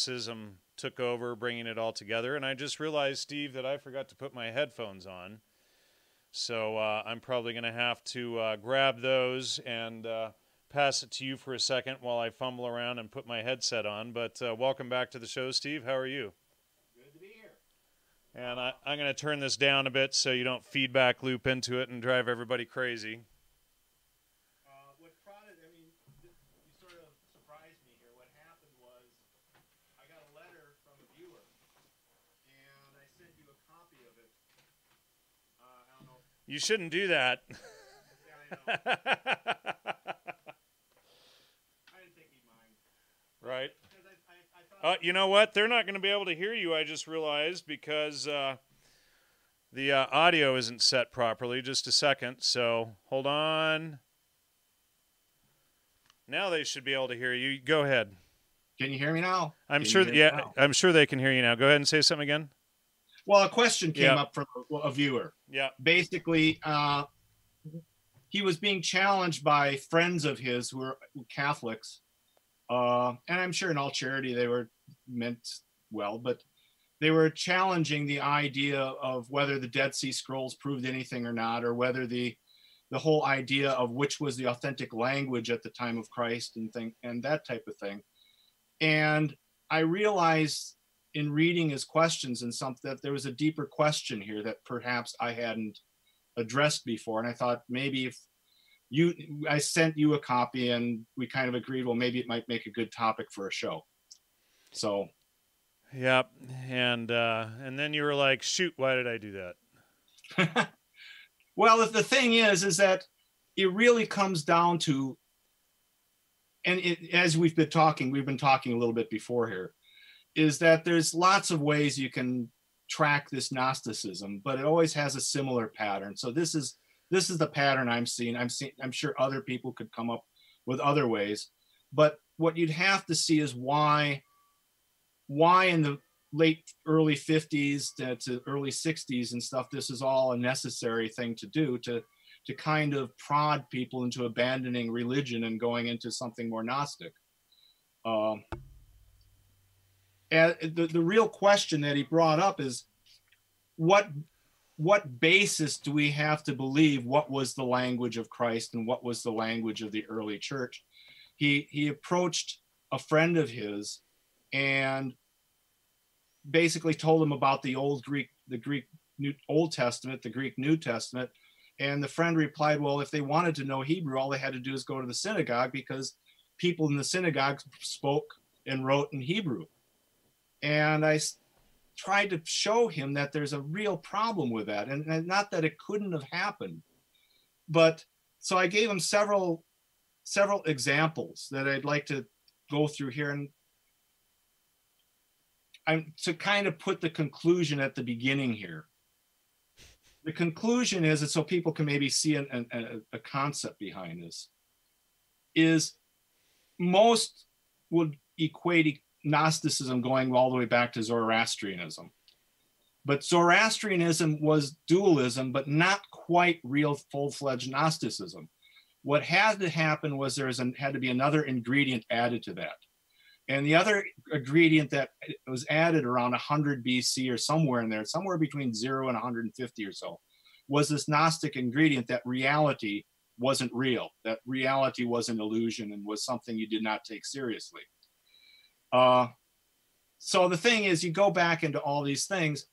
Gnosticism took over, bringing it all together. And I just realized, Steve, that I forgot to put my headphones on. So uh, I'm probably going to have to uh, grab those and uh, pass it to you for a second while I fumble around and put my headset on. But uh, welcome back to the show, Steve. How are you? Good to be here. And I, I'm going to turn this down a bit so you don't feedback loop into it and drive everybody crazy. Uh, what prodded, I mean, th- you sort of surprised me here. What happened was I got a letter from a viewer, and I sent you a copy of it. Uh, I don't know. You shouldn't do that. Yeah, I know. I didn't think he'd mind. right. I, I, I. Uh, you know what? They're not going to be able to hear you. I just realized because uh, the uh, audio isn't set properly. Just a second. So hold on. Now they should be able to hear you. Go ahead. Can you hear me now? I'm Can sure. yeah, now? I'm sure they can hear you now. Go ahead and say something again. Well, a question came Yeah. up from a, a viewer. Yeah. basically uh, he was being challenged by friends of his who were catholics uh, and i'm sure in all charity they were meant well but they were challenging the idea of whether the dead sea scrolls proved anything or not or whether the the whole idea of which was the authentic language at the time of christ and thing and that type of thing and i realized in reading his questions and something that there was a deeper question here that perhaps I hadn't addressed before. And I thought maybe if you, I sent you a copy and we kind of agreed, well, maybe it might make a good topic for a show. So, Yep. And uh, and then you were like, "Shoot! Why did I do that?" well, the thing is, is that it really comes down to, and it, as we've been talking, we've been talking a little bit before here, is that there's lots of ways you can track this Gnosticism, but it always has a similar pattern. So this is this is the pattern I'm seeing. I'm seeing. I'm sure other people could come up with other ways, but what you'd have to see is why why in the late early 50s to, early 60s and stuff this is all a necessary thing to do to to kind of prod people into abandoning religion and going into something more gnostic um, and the, the real question that he brought up is what what basis do we have to believe what was the language of christ and what was the language of the early church? He he approached a friend of his and basically told him about the old greek the greek new old testament the greek new testament. And the friend replied well if they wanted to know hebrew all they had to do is go to the synagogue because people in the synagogue spoke and wrote in hebrew and I tried to show him that there's a real problem with that, and, and not that it couldn't have happened, but so I gave him several several examples that I'd like to go through here, and I'm to kind of put the conclusion at the beginning here. The conclusion is, and so people can maybe see an, an, a, a concept behind this, is most would equate Gnosticism going all the way back to Zoroastrianism. But Zoroastrianism was dualism, but not quite real full fledged Gnosticism. What had to happen was there was an, had to be another ingredient added to that. And the other ingredient that was added around 100 BC or somewhere in there, somewhere between zero and 150 or so, was this Gnostic ingredient that reality wasn't real, that reality was an illusion and was something you did not take seriously. Uh, so the thing is, you go back into all these things,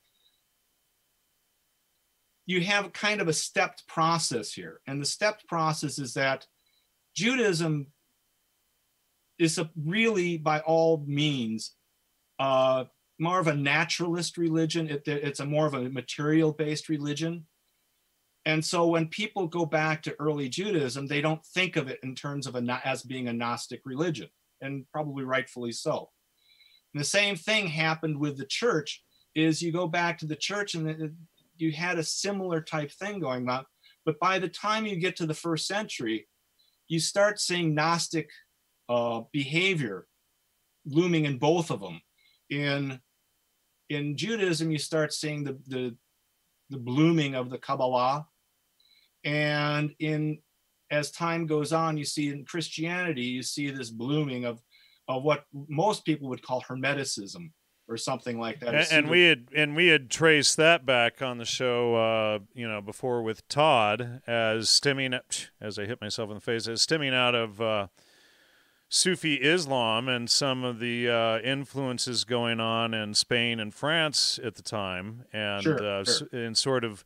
you have kind of a stepped process here. And the stepped process is that Judaism is a really, by all means, uh, more of a naturalist religion. It, it's a more of a material based religion. And so when people go back to early Judaism, they don't think of it in terms of a, as being a Gnostic religion, and probably rightfully so. And the same thing happened with the church. Is you go back to the church and you had a similar type thing going on, but by the time you get to the first century, you start seeing Gnostic uh, behavior looming in both of them. In in Judaism, you start seeing the the the blooming of the Kabbalah, and in as time goes on, you see in Christianity, you see this blooming of of what most people would call hermeticism or something like that. And, and, we had and we had traced that back on the show, uh, you know, before with Todd as stemming as I hit myself in the face as stemming out of uh, Sufi Islam and some of the uh, influences going on in Spain and France at the time, and sure, uh, sure. and sort of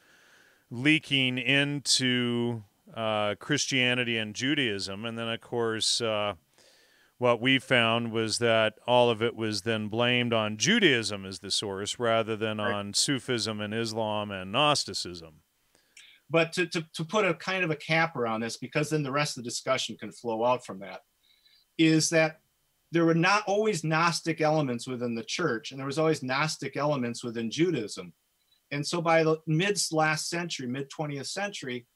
leaking into uh, Christianity and Judaism, and then of course uh, what we found was that all of it was then blamed on Judaism as the source rather than right. on Sufism and Islam and Gnosticism. But to, to, to put a kind of a cap around this, because then the rest of the discussion can flow out from that, is that there were not always Gnostic elements within the church, and there was always Gnostic elements within Judaism. And so by the mid last century, mid 20th century,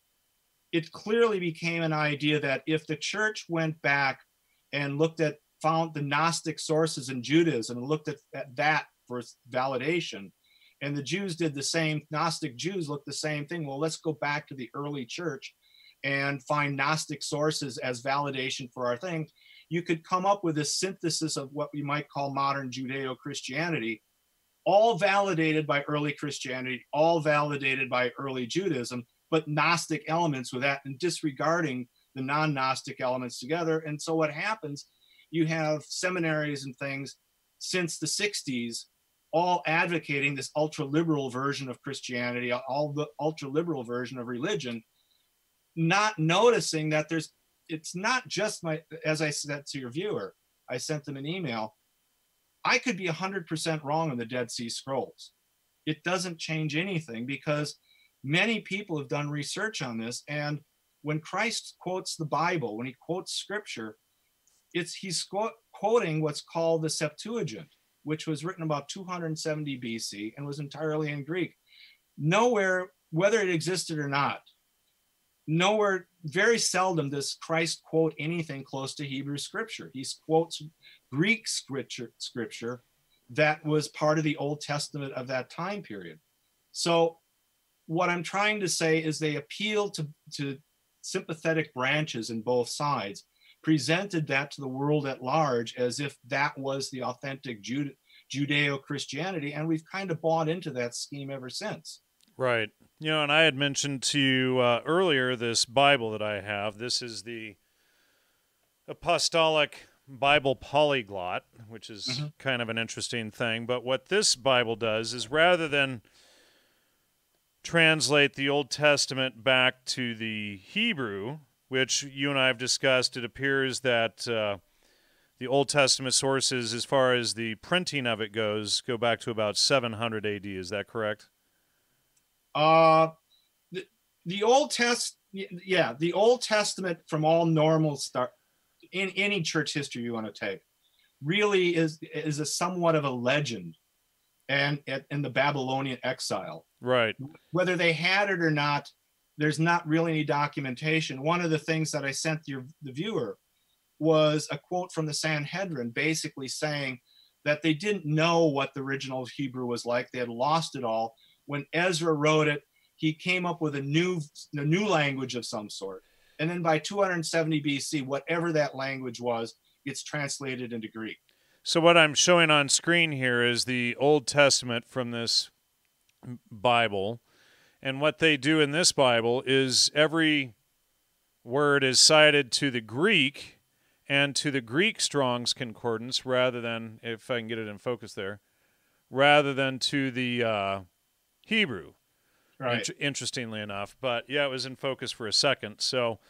it clearly became an idea that if the church went back and looked at found the Gnostic sources in Judaism and looked at, at that for validation. And the Jews did the same, Gnostic Jews looked the same thing. Well, let's go back to the early church and find Gnostic sources as validation for our thing. You could come up with a synthesis of what we might call modern Judeo Christianity, all validated by early Christianity, all validated by early Judaism, but Gnostic elements with that and disregarding the non-Gnostic elements together. And so what happens, you have seminaries and things since the 60s all advocating this ultra liberal version of Christianity, all the ultra liberal version of religion, not noticing that there's it's not just my as I said to your viewer, I sent them an email. I could be 100% wrong on the Dead Sea Scrolls. It doesn't change anything because many people have done research on this and when Christ quotes the Bible, when he quotes scripture, it's he's quoting what's called the Septuagint, which was written about 270 BC and was entirely in Greek. Nowhere, whether it existed or not, nowhere, very seldom does Christ quote anything close to Hebrew scripture. He quotes Greek scripture, scripture that was part of the Old Testament of that time period. So what I'm trying to say is they appeal to, to sympathetic branches in both sides, presented that to the world at large as if that was the authentic Judeo Christianity. And we've kind of bought into that scheme ever since. Right. You know, and I had mentioned to you uh, earlier this Bible that I have. This is the Apostolic Bible Polyglot, which is mm-hmm. kind of an interesting thing. But what this Bible does is rather than translate the Old Testament back to the Hebrew, which you and I have discussed, it appears that uh, the Old Testament sources, as far as the printing of it goes, go back to about 700 AD. Is that correct? Uh, the, the Old Test, yeah, the Old Testament from all normal start in any church history you want to take, really is is a somewhat of a legend and in the Babylonian exile. Right. Whether they had it or not, there's not really any documentation. One of the things that I sent your, the viewer was a quote from the Sanhedrin basically saying that they didn't know what the original Hebrew was like. They had lost it all. When Ezra wrote it, he came up with a new, a new language of some sort. And then by 270 BC, whatever that language was, gets translated into Greek. So what I'm showing on screen here is the Old Testament from this Bible. And what they do in this Bible is every word is cited to the Greek and to the Greek Strong's Concordance rather than, if I can get it in focus there, rather than to the uh, Hebrew. Right. In- interestingly enough. But yeah, it was in focus for a second. So,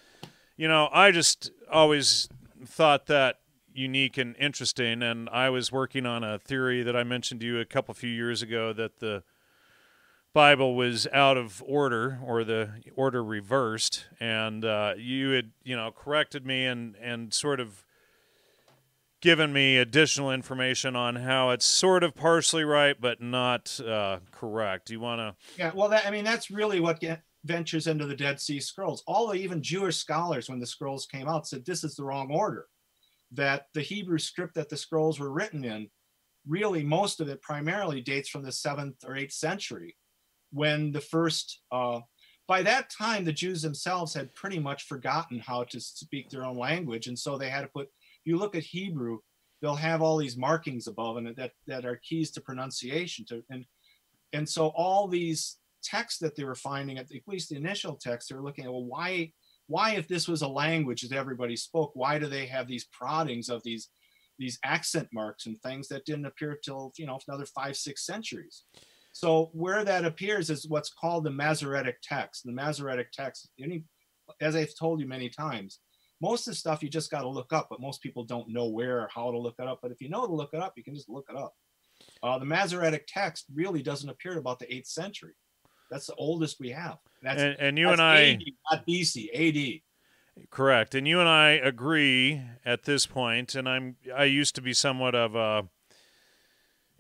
you know, I just always thought that unique and interesting. And I was working on a theory that I mentioned to you a couple few years ago that the Bible was out of order or the order reversed, and uh, you had you know corrected me and and sort of given me additional information on how it's sort of partially right but not uh, correct. Do you want to? Yeah, well, that, I mean that's really what get, ventures into the Dead Sea Scrolls. All the even Jewish scholars, when the scrolls came out, said this is the wrong order that the Hebrew script that the scrolls were written in, really most of it primarily dates from the seventh or eighth century, when the first, uh, by that time, the Jews themselves had pretty much forgotten how to speak their own language. And so they had to put, you look at Hebrew, they'll have all these markings above and that that are keys to pronunciation to and and so all these texts that they were finding at, least the initial texts, they were looking at well why why if this was a language that everybody spoke why do they have these proddings of these these accent marks and things that didn't appear till you know another five six centuries? So where that appears is what's called the masoretic text. The masoretic text any as i've told you many times most of the stuff you just got to look up but most people don't know where or how to look it up. But if you know to look it up you can just look it up. Uh, the masoretic text really doesn't appear about the 8th century that's the oldest we have that's, and, and you and i AD, not bc ad Correct. And you and I agree at this point, and I'm I used to be somewhat of a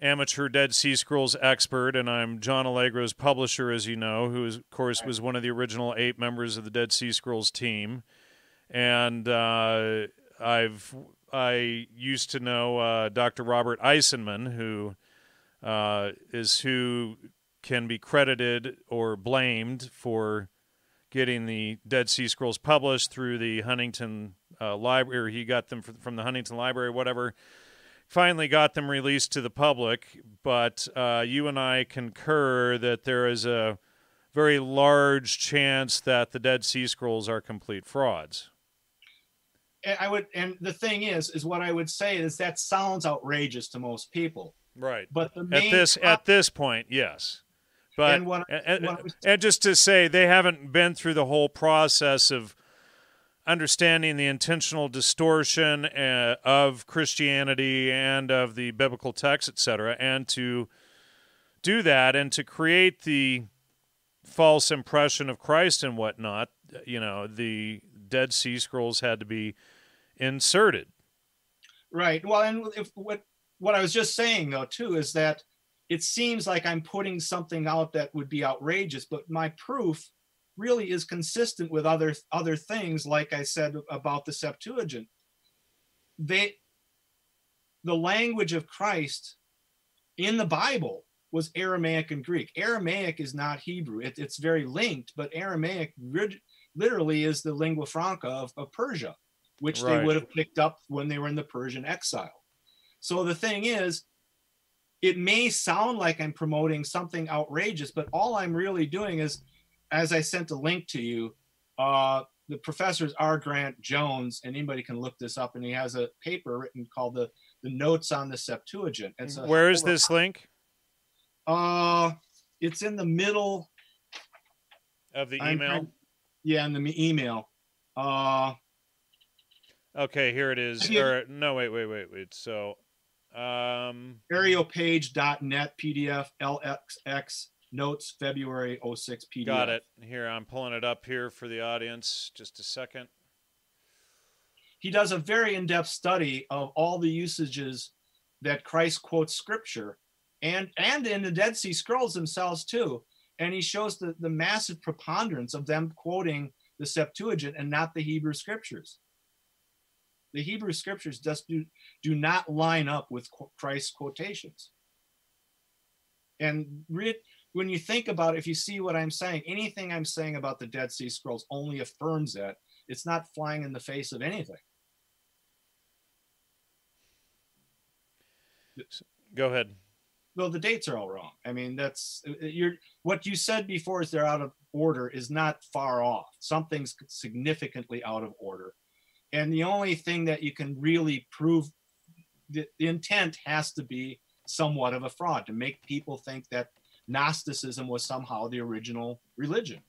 amateur Dead Sea Scrolls expert, and I'm John Allegro's publisher, as you know, who is, of course was one of the original eight members of the Dead Sea Scrolls team. And uh, I've I used to know uh, Dr. Robert Eisenman, who uh, is who can be credited or blamed for getting the Dead Sea Scrolls published through the Huntington uh, Library. He got them from the Huntington Library, whatever. Finally, got them released to the public. But uh, you and I concur that there is a very large chance that the Dead Sea Scrolls are complete frauds. I would, and the thing is, is what I would say is that sounds outrageous to most people. Right. But the at this at this point, yes. But and, and, and just to say, they haven't been through the whole process of understanding the intentional distortion uh, of Christianity and of the biblical text, etc., and to do that and to create the false impression of Christ and whatnot, you know, the Dead Sea Scrolls had to be inserted. Right. Well, and if what what I was just saying though too is that it seems like I'm putting something out that would be outrageous, but my proof really is consistent with other other things, like I said about the Septuagint. They the language of Christ in the Bible was Aramaic and Greek. Aramaic is not Hebrew. It, it's very linked, but Aramaic literally is the lingua franca of, of Persia, which right. they would have picked up when they were in the Persian exile. So the thing is, it may sound like I'm promoting something outrageous, but all I'm really doing is, as I sent a link to you, uh, the professor's R. Grant Jones, and anybody can look this up, and he has a paper written called the the Notes on the Septuagint. It's Where is this link? Uh, it's in the middle of the email. yeah, in the email. Uh, okay, here it is. Or no, wait, wait, wait, wait. So um, areopage.net PDF LXX notes February 06 PDF. Got it. Here, I'm pulling it up here for the audience. Just a second. He does a very in depth study of all the usages that Christ quotes scripture and, and in the Dead Sea Scrolls themselves, too. And he shows the, the massive preponderance of them quoting the Septuagint and not the Hebrew scriptures the Hebrew scriptures just do, do not line up with Christ's quotations. And re- when you think about it, if you see what I'm saying, anything I'm saying about the Dead Sea Scrolls only affirms that. It's not flying in the face of anything. Go ahead. Well, the dates are all wrong. I mean, that's uh, uh, you're what you said before is they're out of order is not far off. Something's significantly out of order. And the only thing that you can really prove the, the intent has to be somewhat of a fraud to make people think that Gnosticism was somehow the original religion.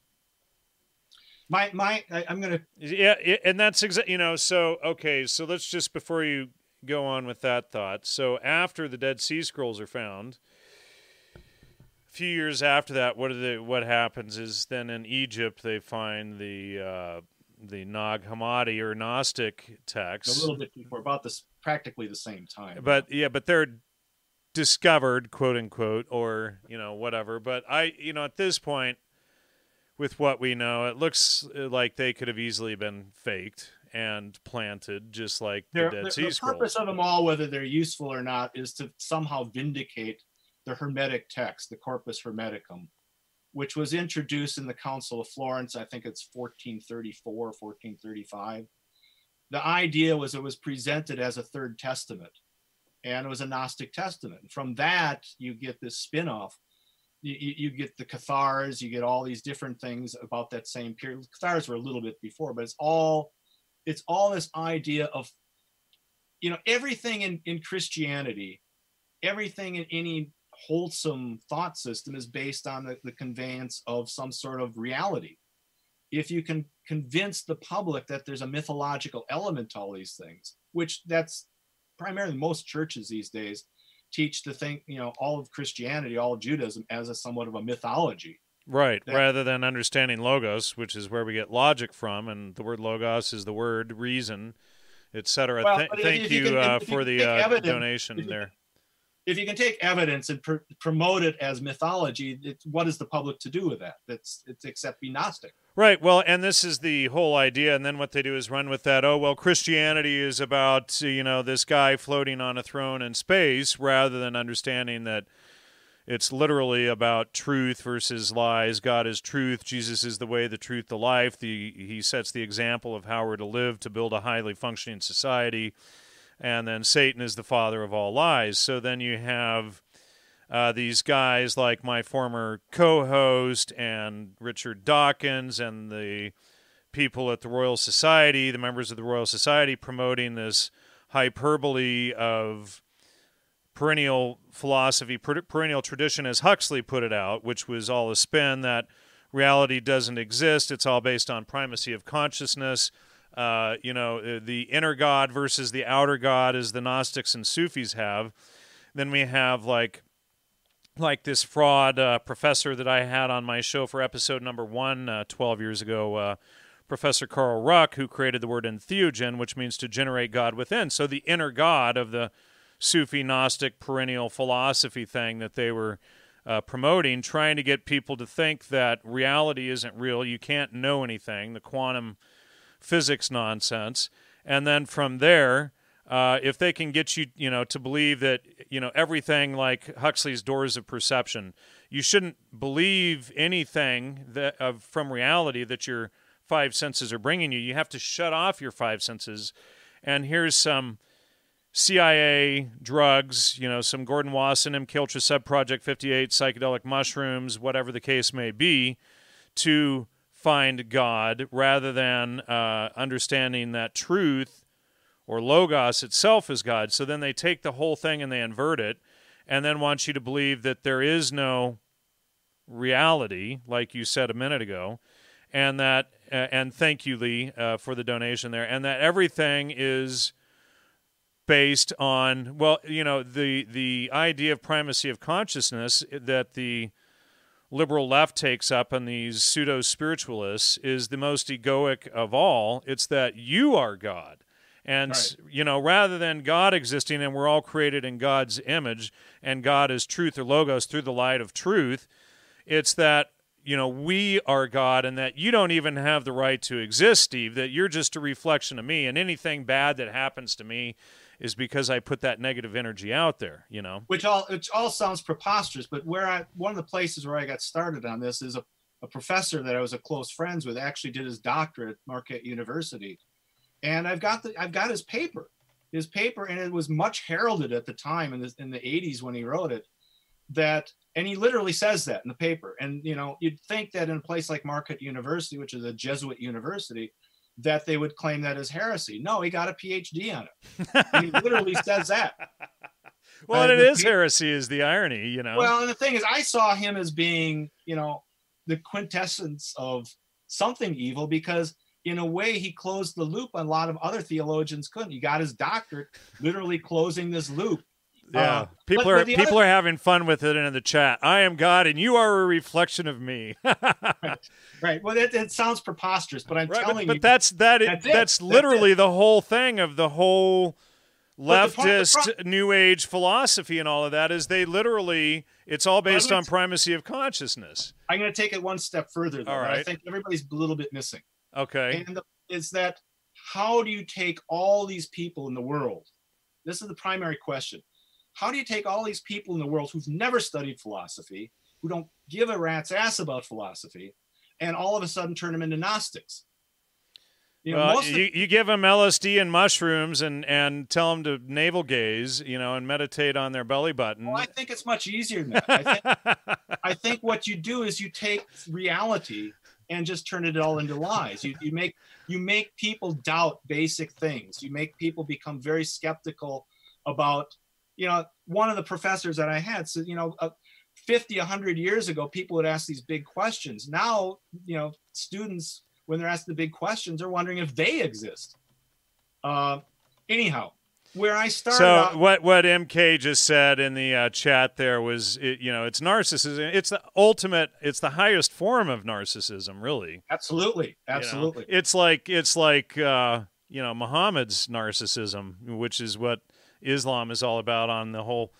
My my I, am gonna yeah, and that's exactly you know so okay so let's just before you go on with that thought. So after the Dead Sea Scrolls are found, a few years after that, what the what happens is then in Egypt they find the uh, the Nag Hammadi or Gnostic texts. A little bit before, about this, practically the same time. But yeah, but they're discovered, quote unquote, or you know whatever. But I, you know, at this point, with what we know, it looks uh, like they could have easily been faked and planted, just like they're, the Dead Sea Scrolls. The purpose of them all, whether they're useful or not, is to somehow vindicate the Hermetic text, the Corpus Hermeticum, which was introduced in the Council of Florence. I think it's 1434, 1435. The idea was it was presented as a third testament. and it was a Gnostic testament. From that, you get this spin off. You, you, get the Cathars, you get all these different things about that same period. Cathars were a little bit before, but it's all it's all this idea of you know everything in, in Christianity, everything in any wholesome thought system is based on the, the conveyance of some sort of reality. If you can convince the public that there's a mythological element to all these things, which that's primarily most churches these days teach to think, you know, all of Christianity, all of Judaism as a somewhat of a mythology. Right, that, rather than understanding logos, which is where we get logic from, and the word logos is the word reason, etc. Well, Th- thank you, can, uh, for the uh, evidence, donation there if you can take evidence and pr- promote it as mythology, what is the public to do with that? That's it's except be Gnostic. Right. Well, and this is the whole idea. And then what they do is run with that. Oh, well, Christianity is about you know this guy floating on a throne in space, rather than understanding that it's literally about truth versus lies. God is truth. Jesus is the way, the truth, the life. The he sets the example of how we're to live to build a highly functioning society and then Satan is the father of all lies. So then you have uh, these guys like my former co-host and Richard Dawkins and the people at the Royal Society, the members of the Royal Society, promoting this hyperbole of perennial philosophy, perennial tradition, as Huxley put it out, which was all a spin that reality doesn't exist. It's all based on primacy of consciousness uh, you know, uh, the inner God versus the outer God, as the Gnostics and Sufis have. Then we have like like this fraud uh, professor that I had on my show for episode number one uh, 12 years ago, uh, Professor Carl Ruck, who created the word entheogen, which means to generate God within. So the inner God of the Sufi Gnostic perennial philosophy thing that they were uh, promoting, trying to get people to think that reality isn't real. You can't know anything. The quantum physics nonsense. And then from there, uh, if they can get you, you know, to believe that, you know, everything like Huxley's doors of perception, you shouldn't believe anything that of from reality that your five senses are bringing you. You have to shut off your five senses. And here's some CIA drugs, you know, some Gordon Wasson, MKUltra Sub Project 58, psychedelic mushrooms, whatever the case may be, to find God rather than uh, understanding that truth or logos itself is God. So then they take the whole thing and they invert it and then want you to believe that there is no reality, like you said a minute ago, and that, uh, and thank you, Lee, uh, for the donation there, and that everything is based on well you know the the idea of primacy of consciousness that the liberal left takes up on these pseudo spiritualists is the most egoic of all. It's that you are God. And, right. you know, rather than God existing and we're all created in God's image and God is truth or logos through the light of truth, it's that, you know, we are God and that you don't even have the right to exist, Steve, that you're just a reflection of me. And anything bad that happens to me is because I put that negative energy out there, you know. Which all which all sounds preposterous, but where I one of the places where I got started on this is a, a professor that I was a close friends with actually did his doctorate at Marquette University. And I've got the I've got his paper. His paper and it was much heralded at the time in the in the 80s when he wrote it that and he literally says that in the paper. And you know, you'd think that in a place like Marquette University, which is a Jesuit university, that they would claim that as heresy. No, he got a PhD on it. And he literally says that. Well, uh, it is heresy, is the irony, you know. Well, and the thing is, I saw him as being, you know, the quintessence of something evil because, in a way, he closed the loop. A lot of other theologians couldn't. He got his doctorate, literally closing this loop yeah, uh, people but, are but people other... are having fun with it in the chat. I am God, and you are a reflection of me. right. right. Well, it, it, sounds preposterous, but I'm right, telling but, you. But that's that. That's, that's literally that's the whole thing of the whole leftist the pro- new age philosophy and all of that is they literally it's all based on primacy of consciousness. I'm going to take it one step further. Though, all right. I think everybody's a little bit missing. Okay. And the, is that how do you take all these people in the world? This is the primary question how do you take all these people in the world who've never studied philosophy, who don't give a rat's ass about philosophy, and all of a sudden turn them into Gnostics? You know, well, you, you give them LSD and mushrooms and, and tell them to navel gaze, you know, and meditate on their belly button. well, I think it's much easier than that. I think, I think what you do is you take reality and just turn it all into lies. You, you make you make people doubt basic things. You make people become very skeptical about, you know, one of the professors that I had said, you know, uh, 50, 100 years ago, people would ask these big questions. Now, you know, students when they're asked the big questions are wondering if they exist. Uh, anyhow, where I started. So out- what what MK just said in the uh, chat there was, it, you know, it's narcissism. It's the ultimate. It's the highest form of narcissism, really. absolutely, you know? absolutely. It's like it's like uh, you know Muhammad's narcissism, which is what Islam is all about. On the whole,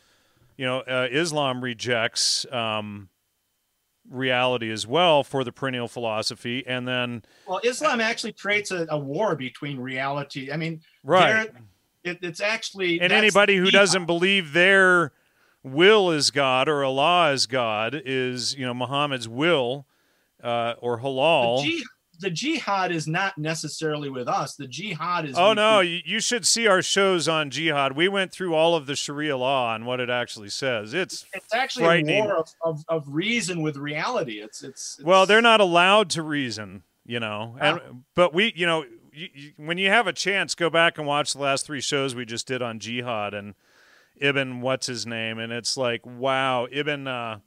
you know, uh, Islam rejects um, reality as well for the perennial philosophy, and then Well, Islam actually creates a, a war between reality. I mean, right. it, it's actually and anybody who doesn't believe their will is God or Allah is God is you know Muhammad's will uh, or halal. The jihad is not necessarily with us. The jihad is. Oh no, you, you should see our shows on jihad. We went through all of the Sharia law and what it actually says. It's it's actually war of, of, of reason with reality. It's it's, well, they're not allowed to reason, you know. And but we, you know, you, you, when you have a chance, go back and watch the last three shows we just did on jihad and Ibn what's his name, and it's like wow, Ibn. Uh,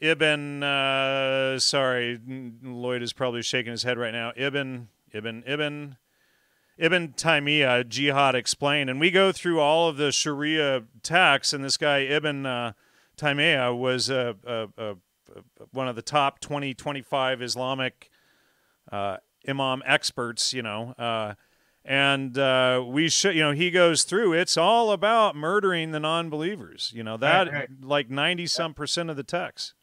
Ibn, uh, sorry, Lloyd is probably shaking his head right now. Ibn, Ibn, Ibn, Ibn Taymiyyah, Jihad explained, and we go through all of the Sharia texts, and this guy Ibn uh, Taymiyyah was uh, uh, uh, one of the top 20, 25 Islamic uh, imam experts, you know, uh, and uh, we should, you know, he goes through. It's all about murdering the non-believers. You know that, right. like ninety some percent of the text.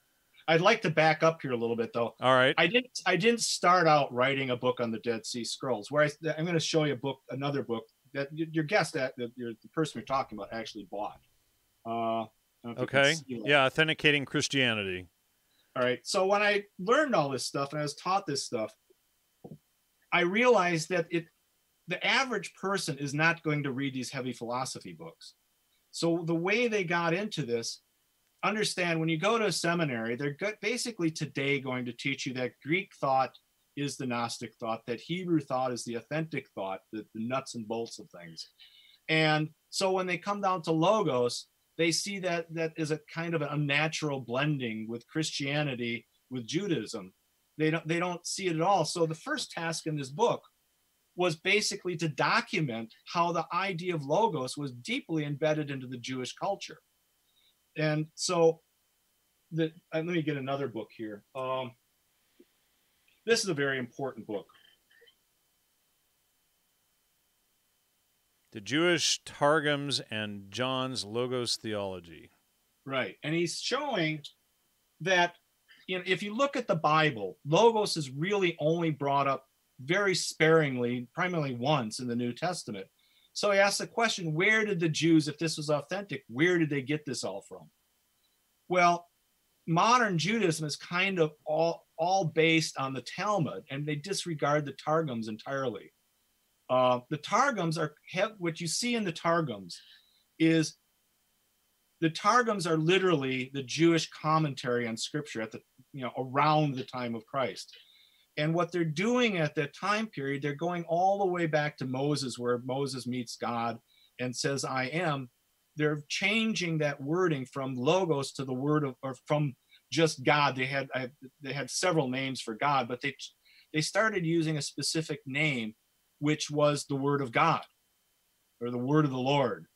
I'd like to back up here a little bit though. All right. I didn't I didn't start out writing a book on the Dead Sea Scrolls. Where I, I'm going to show you a book, another book that your guest that your, the person you're talking about actually bought. Uh, I don't know if you can Okay. Yeah, authenticating Christianity. All right. So when I learned all this stuff and I was taught this stuff, I realized that it the average person is not going to read these heavy philosophy books. So the way they got into this, understand when you go to a seminary, they're basically today going to teach you that Greek thought is the Gnostic thought, that Hebrew thought is the authentic thought, the, the nuts and bolts of things. And so when they come down to logos, they see that that is a kind of an unnatural blending with Christianity with Judaism. They don't they don't see it at all. So the first task in this book was basically to document how the idea of logos was deeply embedded into the Jewish culture. And so the uh, let me get another book here. Um, this is a very important book. The Jewish Targums and John's Logos Theology. Right. And he's showing that you know, if you look at the Bible, logos is really only brought up very sparingly, primarily once in the New Testament. So he asks the question, where did the Jews, if this was authentic, where did they get this all from? Well, modern Judaism is kind of all, all based on the Talmud, and they disregard the Targums entirely. Uh, the Targums are have, what you see in the Targums is the Targums are literally the Jewish commentary on Scripture at the you know around the time of Christ. And what they're doing at that time period, they're going all the way back to Moses, where Moses meets God and says, "I am." They're changing that wording from logos to the word of, or from just God. They had I, they had several names for God, but they they started using a specific name, which was the word of God, or the word of the Lord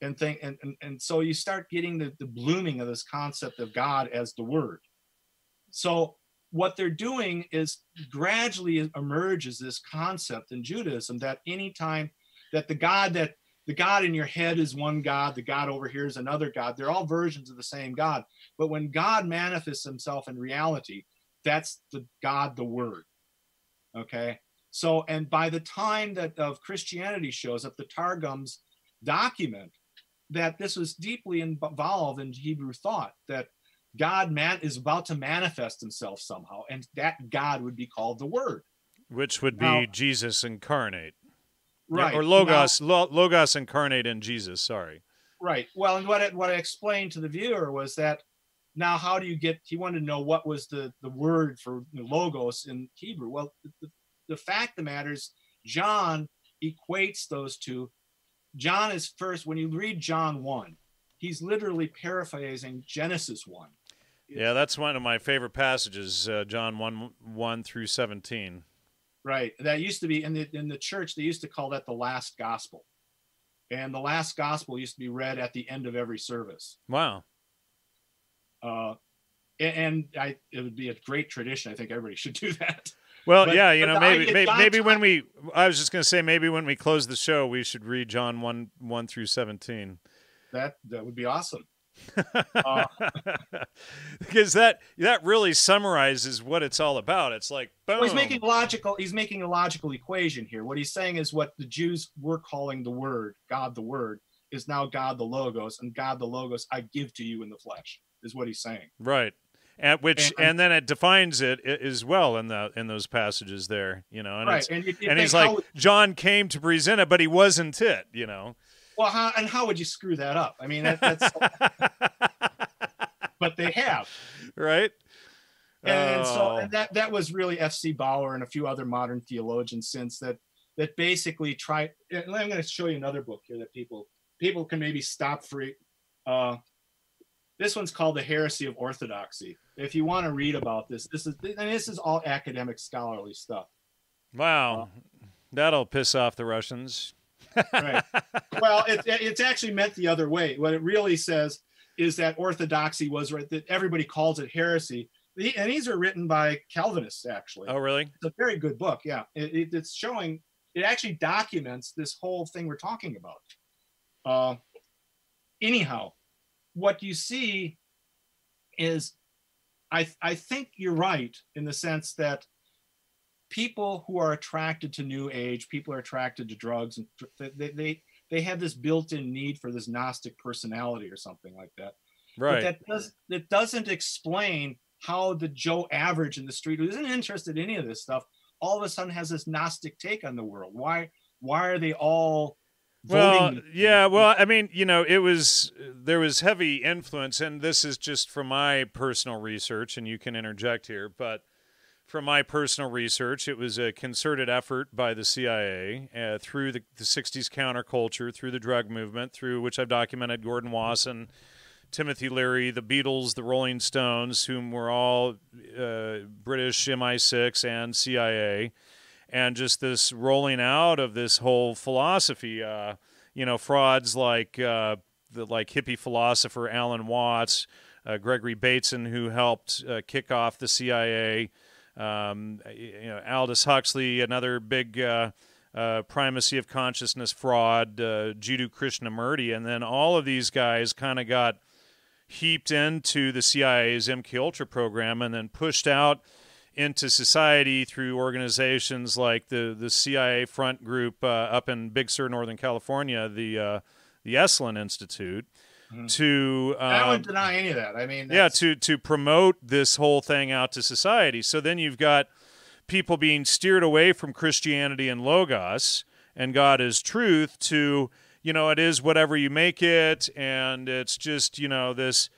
and think and, and, and so you start getting the, the blooming of this concept of god as the word so what they're doing is gradually emerges this concept in judaism that anytime that the god that the god in your head is one god the god over here is another god they're all versions of the same god. But when god manifests himself in reality that's the god the word okay? So and by the time that of christianity shows up the targums document that this was deeply involved in Hebrew thought that God man is about to manifest himself somehow, and that God would be called the Word. which would be Now- Jesus incarnate, right or logos, lo- logos incarnate in Jesus. Sorry. Right. Well, and what I, what I explained to the viewer was that now how do you get? He wanted to know what was the the word for logos in Hebrew. Well, the, the fact of the matter is John equates those two. John is first when you read John one, he's literally paraphrasing Genesis one. Yeah, that's one of my favorite passages, uh, John one one through seventeen. Right. That used to be in the in the church. They used to call that the last gospel, and the last gospel used to be read at the end of every service. Wow. Uh, and I, it would be a great tradition. I think everybody should do that. Well, But- yeah, you know, maybe maybe, maybe when we, I was just going to say, maybe when we close the show, we should read John one one through seventeen. That that would be awesome. Uh, because that that really summarizes what it's all about. It's like. Well, he's making logical. He's making a logical equation here. What he's saying is what the Jews were calling the Word, God the Word, is now God the Logos, and God the Logos I give to you in the flesh. Is what he's saying. right, and which And- and then it defines it as well in the in those passages there. You know, and right. And, you- you and he's like John came to present it, but he wasn't it. You know. Well, how, and how would you screw that up? I mean, that, that's. but they have. right. and so Oh. and that that was really F.C. Baur and a few other modern theologians since that that basically try. and I'm going to show you another book here that people people can maybe stop free. Uh, this one's called the Heresy of Orthodoxy. If you want to read about this, this is and this is all academic scholarly stuff. wow, that'll piss off the Russians. Right. well, it, it's actually meant the other way. What it really says is that orthodoxy was right. That everybody calls it heresy. The- And these are written by Calvinists, actually. Oh, really? it's a very good book. Yeah, it, it- it's showing. It actually documents this whole thing we're talking about. Uh, anyhow, what you see is, I I think you're right in the sense that people who are attracted to New Age, people are attracted to drugs, and they they they have this built-in need for this Gnostic personality or something like that. But Right. that does that doesn't explain how the Joe average in the street who isn't interested in any of this stuff all of a sudden has this Gnostic take on the world. Why why are they all Well, voting? yeah. Well, I mean, you know, it was there was heavy influence, and this is just from my personal research, and you can interject here, but from my personal research, it was a concerted effort by the CIA uh, through the, the '60s counterculture, through the drug movement, through which I've documented Gordon Wasson. Timothy Leary, the Beatles, the Rolling Stones, whom were all uh, British MI6 and CIA, and just this rolling out of this whole philosophy. Uh, you know, frauds like uh, the like hippie philosopher Alan Watts, uh, Gregory Bateson, who helped uh, kick off the CIA. Um, you know, Aldous Huxley, another big uh, uh, primacy of consciousness fraud, uh, Krishnamurti, and then all of these guys kind of got heaped into the CIA's MK Ultra program and then pushed out into society through organizations like the the CIA Front Group uh, up in Big Sur, Northern California, the uh, the Esalen Institute, Mhm. to I um, don't deny any of that. I mean, yeah to to promote this whole thing out to society. So then you've got people being steered away from Christianity and logos and God is truth to you know it is whatever you make it and it's just you know this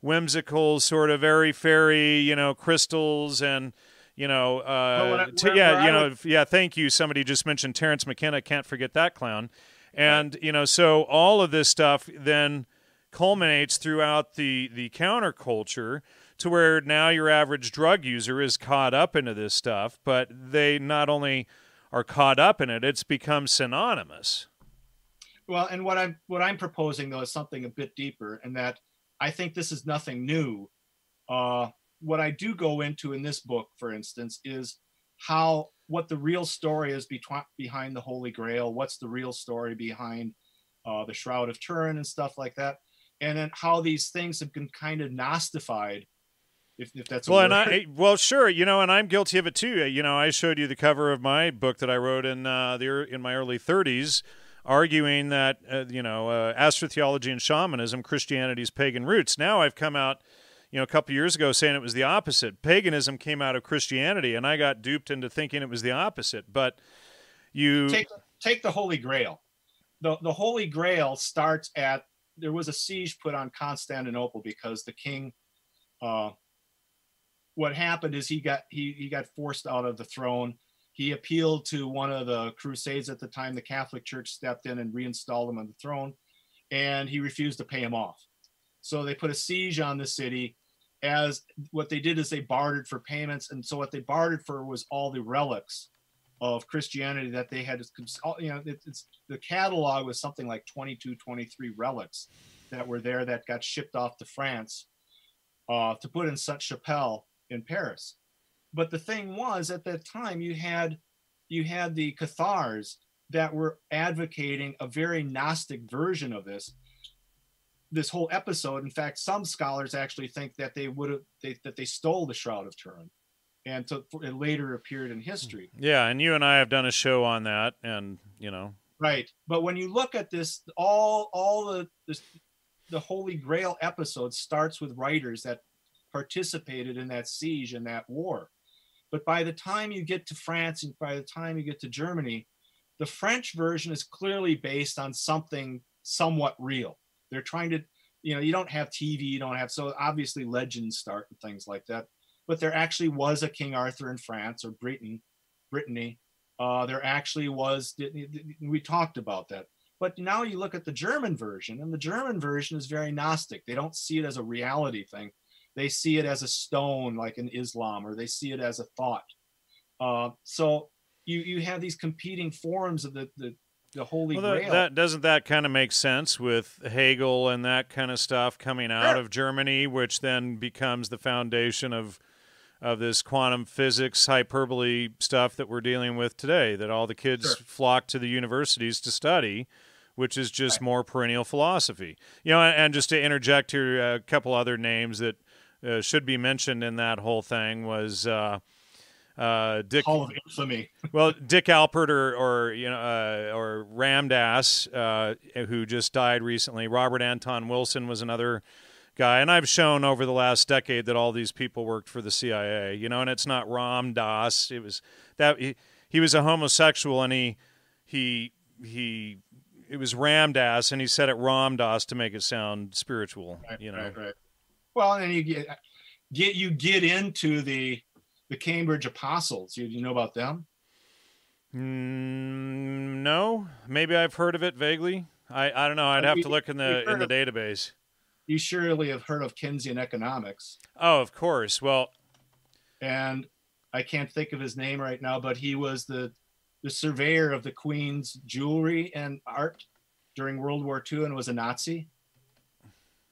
whimsical sort of airy fairy you know crystals and you know uh what I- t- where- yeah you know would- yeah thank you somebody just mentioned Terence McKenna can't forget that clown and you know so all of this stuff then culminates throughout the the counterculture to where now your average drug user is caught up into this stuff but they not only are caught up in it it's become synonymous Well, and what I'm what I'm proposing though is something a bit deeper, and that I think this is nothing new. Uh, what I do go into in this book, for instance, is how what the real story is between behind the Holy Grail. What's the real story behind uh, the Shroud of Turin and stuff like that, and then how these things have been kind of Gnostified, if, if that's well and i well sure you know and i'm guilty of it too you know i showed you the cover of my book that i wrote in uh the in my early 30s arguing that uh, you know uh, astrotheology and shamanism christianity's pagan roots now i've come out you know, a couple years ago saying it was the opposite. Paganism came out of Christianity, and I got duped into thinking it was the opposite. But you take take the Holy Grail. The the Holy Grail starts at there was a siege put on Constantinople because the king uh what happened is he got he he got forced out of the throne. He appealed to one of the crusades at the time. The Catholic Church stepped in and reinstalled him on the throne, and he refused to pay him off. So they put a siege on the city. As what they did is they bartered for payments, and so what they bartered for was all the relics of Christianity that they had. You know, it's the catalog was something like 22, 23 relics that were there that got shipped off to France uh, to put in Sainte Chapelle in Paris. But the thing was, at that time, you had you had the Cathars that were advocating a very Gnostic version of this this whole episode. In fact, some scholars actually think that they would have they, that they stole the Shroud of Turin, and to, it later appeared in hmm. history. Yeah, and you and I have done a show on that, and you know, right. But when you look at this, all all the this, the Holy Grail episode starts with writers that participated in that siege and that war. But by the time you get to France and by the time you get to Germany, the French version is clearly based on something somewhat real. They're trying to, you know, you don't have TV, you don't have, so obviously legends start and things like that. But there actually was a King Arthur in France or Britain, Brittany. Uh, there actually was, we talked about that. But now you look at the German version, and the German version is very Gnostic. They don't see it as a reality thing they see it as a stone like in islam or they see it as a thought uh, so you you have these competing forms of the the, the holy well, that, that, doesn't that kind of make sense with hegel and that kind of stuff coming out sure. of germany which then becomes the foundation of of this quantum physics hyperbole stuff that we're dealing with today that all the kids sure. flock to the universities to study which is just right. more perennial philosophy you know and, and just to interject here a couple other names that uh, should be mentioned in that whole thing was uh, uh, Dick. Hall of infamy. well, Dick Alpert or, or you know uh, or Ram Dass, uh, who just died recently. Robert Anton Wilson was another guy, and I've shown over the last decade that all these people worked for the CIA. You know, and it's not Ram Dass. It was that he, he was a homosexual, and he he he it was Ram Dass, and he said it Ram Dass to make it sound spiritual. Right, you know. Right, right. Well, and you get get you get into the the Cambridge Apostles. You, you know about them? Mm, no, maybe I've heard of it vaguely. I, I don't know. I'd have to look in the in the database. You surely have heard of Keynesian economics. Oh, of course. Well, and I can't think of his name right now, but he was the the surveyor of the Queen's jewelry and art during World War II and was a Nazi.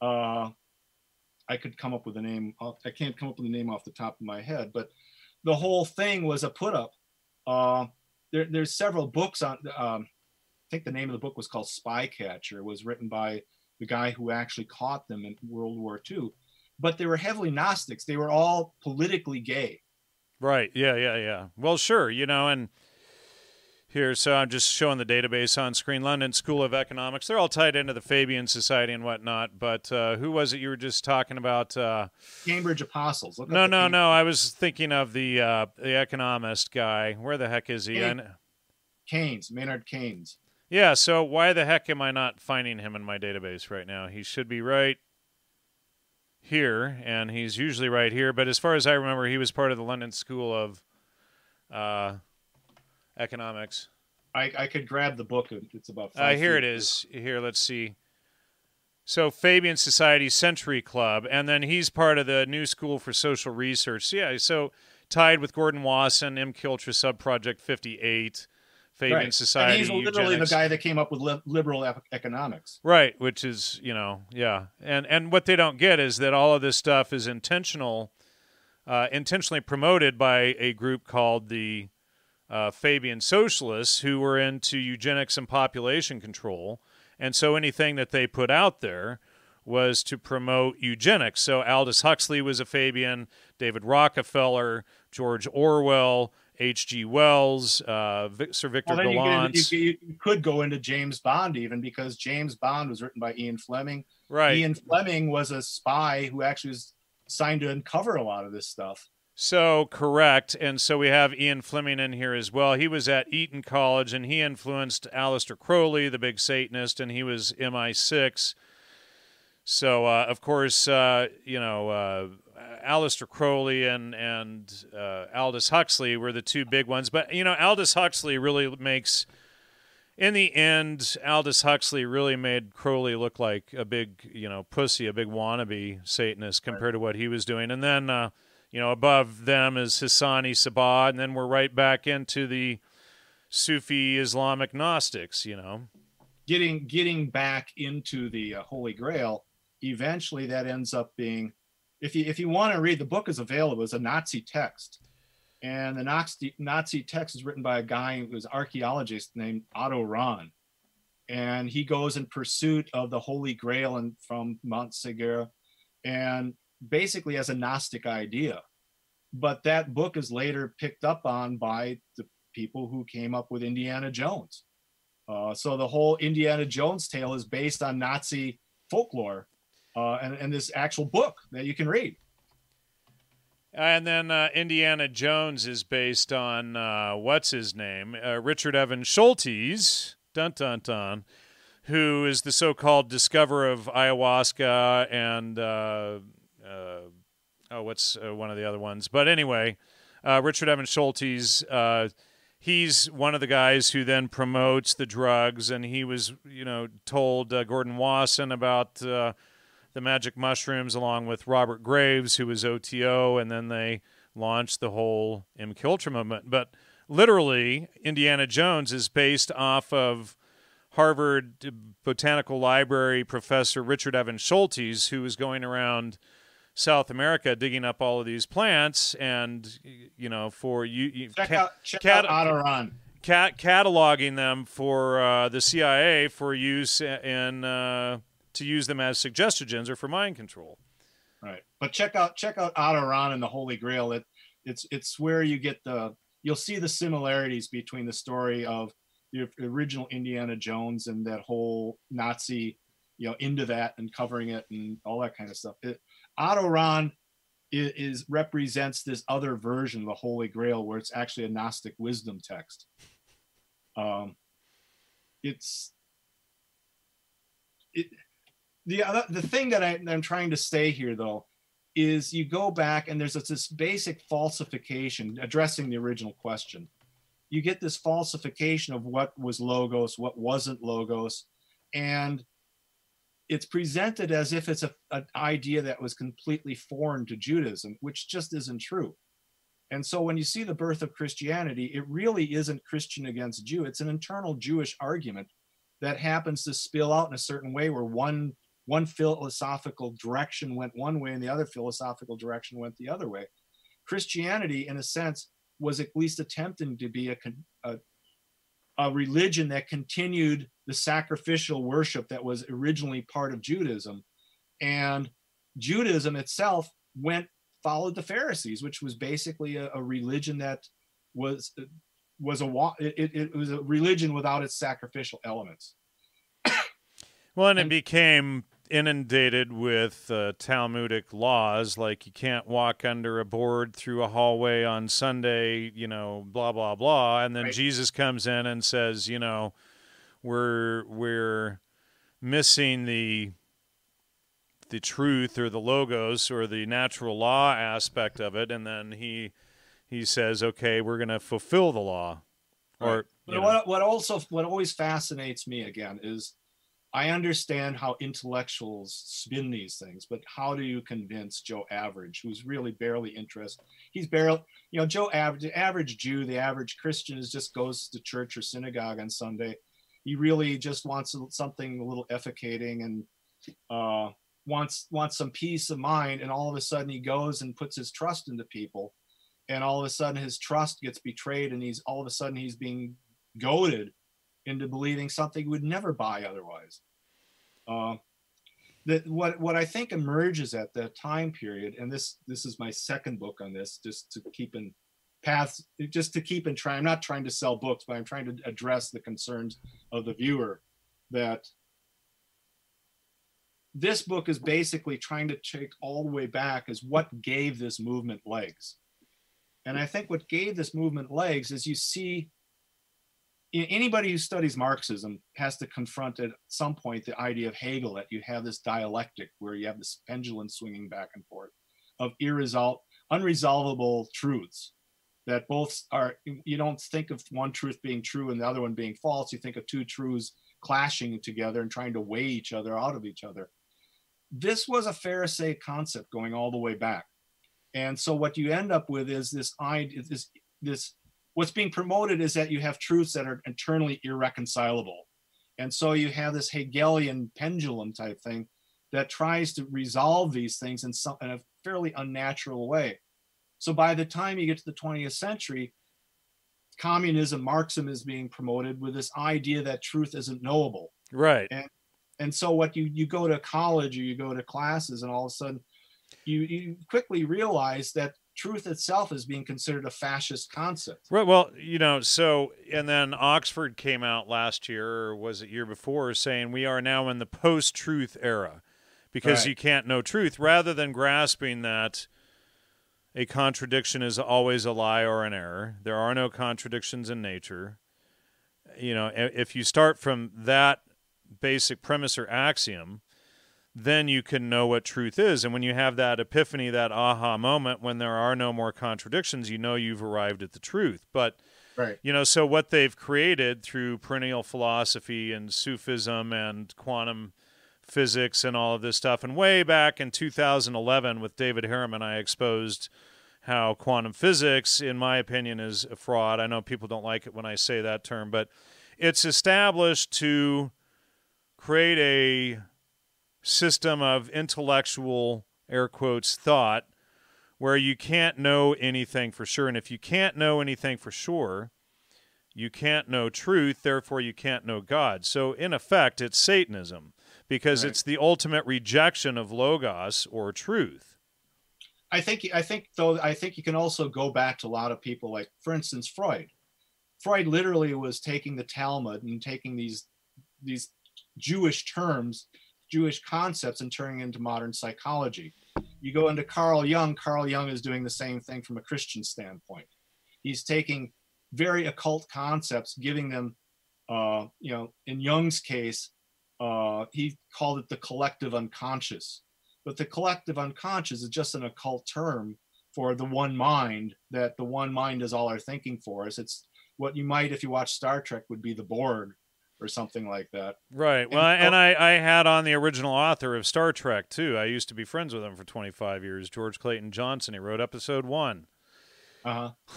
Uh, I could come up with a name. I can't come up with a name off the top of my head, but the whole thing was a put up. Uh, there, there's several books on. Um, I think the name of the book was called Spycatcher. It was written by the guy who actually caught them in World War II. But they were heavily Gnostics. They were all politically gay. Right. Yeah. Yeah. Yeah. Well, sure. You know, and here. So I'm just showing the database on screen. London School of Economics. They're all tied into the Fabian Society and whatnot. But uh, who was it you were just talking about? Uh, Cambridge Apostles. Look no, no, no. I was thinking of the uh, the economist guy. Where the heck is he? Keynes, Maynard Keynes. Yeah. So why the heck am I not finding him in my database right now? He should be right here, and he's usually right here. But as far as I remember, he was part of the London School of uh, economics. I, I could grab the book. It's about. Uh, here it is. Here, let's see. So Fabian Society Century Club, and then he's part of the New School for Social Research. Yeah, so tied with Gordon Wasson, MKUltra Subproject 58, Fabian right. Society. And he's literally eugenics. the guy that came up with li- liberal economics. Right, which is you know yeah, and and what they don't get is that all of this stuff is intentional, uh, intentionally promoted by a group called the uh, Fabian socialists who were into eugenics and population control. And so anything that they put out there was to promote eugenics. So Aldous Huxley was a Fabian, David Rockefeller, George Orwell, H.G. Wells, uh, Sir Victor well, Gollancz. You, you, you, could go into James Bond even because James Bond was written by Ian Fleming. Right. Ian Fleming was a spy who actually was signed to uncover a lot of this stuff. So correct, and so we have Ian Fleming in here as well. He was at Eton College, and he influenced Aleister Crowley, the big Satanist, and he was MI6. So uh, of course, uh, you know, uh, Aleister Crowley and and uh, Aldous Huxley were the two big ones. But you know, Aldous Huxley really makes. In the end, Aldous Huxley really made Crowley look like a big, you know, pussy, a big wannabe Satanist compared right. to what he was doing. And then uh, you know, above them is Hassani Sabbah, and then we're right back into the Sufi Islamic Gnostics, you know. Getting getting back into the uh, Holy Grail, eventually that ends up being, if you if you want to read the book is available as a Nazi text, and the Nazi Nazi text is written by a guy who was an archaeologist named Otto Rahn, and he goes in pursuit of the Holy Grail and from Mount Segura, and basically as a Gnostic idea. But that book is later picked up on by the people who came up with Indiana Jones. Uh, so the whole Indiana Jones tale is based on Nazi folklore uh, and, and this actual book that you can read. And then uh, Indiana Jones is based on uh, what's his name? Uh, Richard Evan Schultes, dun dun dun, who is the so called discoverer of ayahuasca and uh, uh, oh, what's uh, one of the other ones? But anyway, Richard Evan Schultes. He's one of the guys who then promotes the drugs, and he was, you know, told Gordon Wasson about the magic mushrooms, along with Robert Graves, who was OTO, and then they launched the whole MKUltra movement. But literally, Indiana Jones is based off of Harvard Botanical Library professor Richard Evan Schultes, who was going around South America digging up all of these plants and you know for you, you check ca- out check cat- out Cat- cataloging them for uh, the CIA for use in uh, to use them as suggestogens or for mind control. Right, but check out check out Otto Rahn and the Holy Grail. It it's it's where you get the you'll see the similarities between the story of the original Indiana Jones and that whole Nazi, you know, into that and covering it and all that kind of stuff. It, Otto Rahn is, is, represents this other version of the Holy Grail, where it's actually a Gnostic wisdom text. Um, it's it, the other the thing that I, I'm trying to say here, though, is you go back and there's this basic falsification addressing the original question. You get this falsification of what was logos, what wasn't logos, and it's presented as if it's a, an idea that was completely foreign to Judaism, which just isn't true. And so when you see the birth of Christianity, it really isn't Christian against Jew. It's an internal Jewish argument that happens to spill out in a certain way where one one philosophical direction went one way and the other philosophical direction went the other way. Christianity, in a sense, was at least attempting to be a, a, a religion that continued the sacrificial worship that was originally part of Judaism. And Judaism itself went followed the Pharisees, which was basically a, a religion that was was a it, it was a religion without its sacrificial elements. well, and it became inundated with uh, Talmudic laws, like you can't walk under a board through a hallway on Sunday, you know, blah blah blah, and then right. Jesus comes in and says, you know, we're we're missing the the truth or the logos or the natural law aspect of it, and then he he says, okay, we're going to fulfill the law. Or right. what what also what always fascinates me again is I understand how intellectuals spin these things, but how do you convince Joe Average, who's really barely interested? He's barely, you know, Joe Average, the average Jew, the average Christian is just goes to church or synagogue on Sunday. He really just wants something a little efficating and uh, wants wants some peace of mind. And all of a sudden, he goes and puts his trust into people, and all of a sudden, his trust gets betrayed, and he's all of a sudden he's being goaded into believing something you would never buy otherwise. Uh, that what what I think emerges at that time period, and this this is my second book on this, just to keep in paths, just to keep in try. I'm not trying to sell books, but I'm trying to address the concerns of the viewer that this book is basically trying to take all the way back as what gave this movement legs. And I think what gave this movement legs is you see anybody who studies Marxism has to confront at some point the idea of Hegel that you have this dialectic where you have this pendulum swinging back and forth of irresol- unresolvable truths that both are you don't think of one truth being true and the other one being false. You think of two truths clashing together and trying to weigh each other out of each other. This was a pharisaic concept going all the way back. And so what you end up with is this idea this this what's being promoted is that you have truths that are internally irreconcilable and so you have this hegelian pendulum type thing that tries to resolve these things in some in a fairly unnatural way so by the time you get to the 20th century, communism, Marxism is being promoted with this idea that truth isn't knowable. Right. And and so what you you go to college or you go to classes and all of a sudden you you quickly realize that truth itself is being considered a fascist concept. Right. Well, you know, so and then Oxford came out last year, or was it year before, saying we are now in the post-truth era because right. you can't know truth, rather than grasping that a contradiction is always a lie or an error. There are no contradictions in nature. You know, if you start from that basic premise or axiom, then you can know what truth is. And when you have that epiphany, that aha moment, when there are no more contradictions, you know you've arrived at the truth. But, right. you know, so what they've created through perennial philosophy and Sufism and quantum physics and all of this stuff. And way back in 2011 with David Harriman, I exposed how quantum physics, in my opinion, is a fraud. I know people don't like it when I say that term, but it's established to create a system of intellectual, air quotes, thought where you can't know anything for sure. And if you can't know anything for sure, you can't know truth, therefore, you can't know God. So, in effect, it's Satanism because right. it's the ultimate rejection of logos or truth. I think I think though I think you can also go back to a lot of people like for instance Freud. Freud literally was taking the Talmud and taking these these Jewish terms, Jewish concepts and turning into modern psychology. You go into Carl Jung, Carl Jung is doing the same thing from a Christian standpoint. He's taking very occult concepts, giving them uh, you know, in Jung's case, uh, he called it the collective unconscious. But the collective unconscious is just an occult term for the one mind, that the one mind is all our thinking for us. It's what you might, if you watch Star Trek, would be the Borg or something like that. Right. Well, and, and I, I had on the original author of Star Trek, too. I used to be friends with him for 25 years, George Clayton Johnson. He wrote episode one. Uh huh.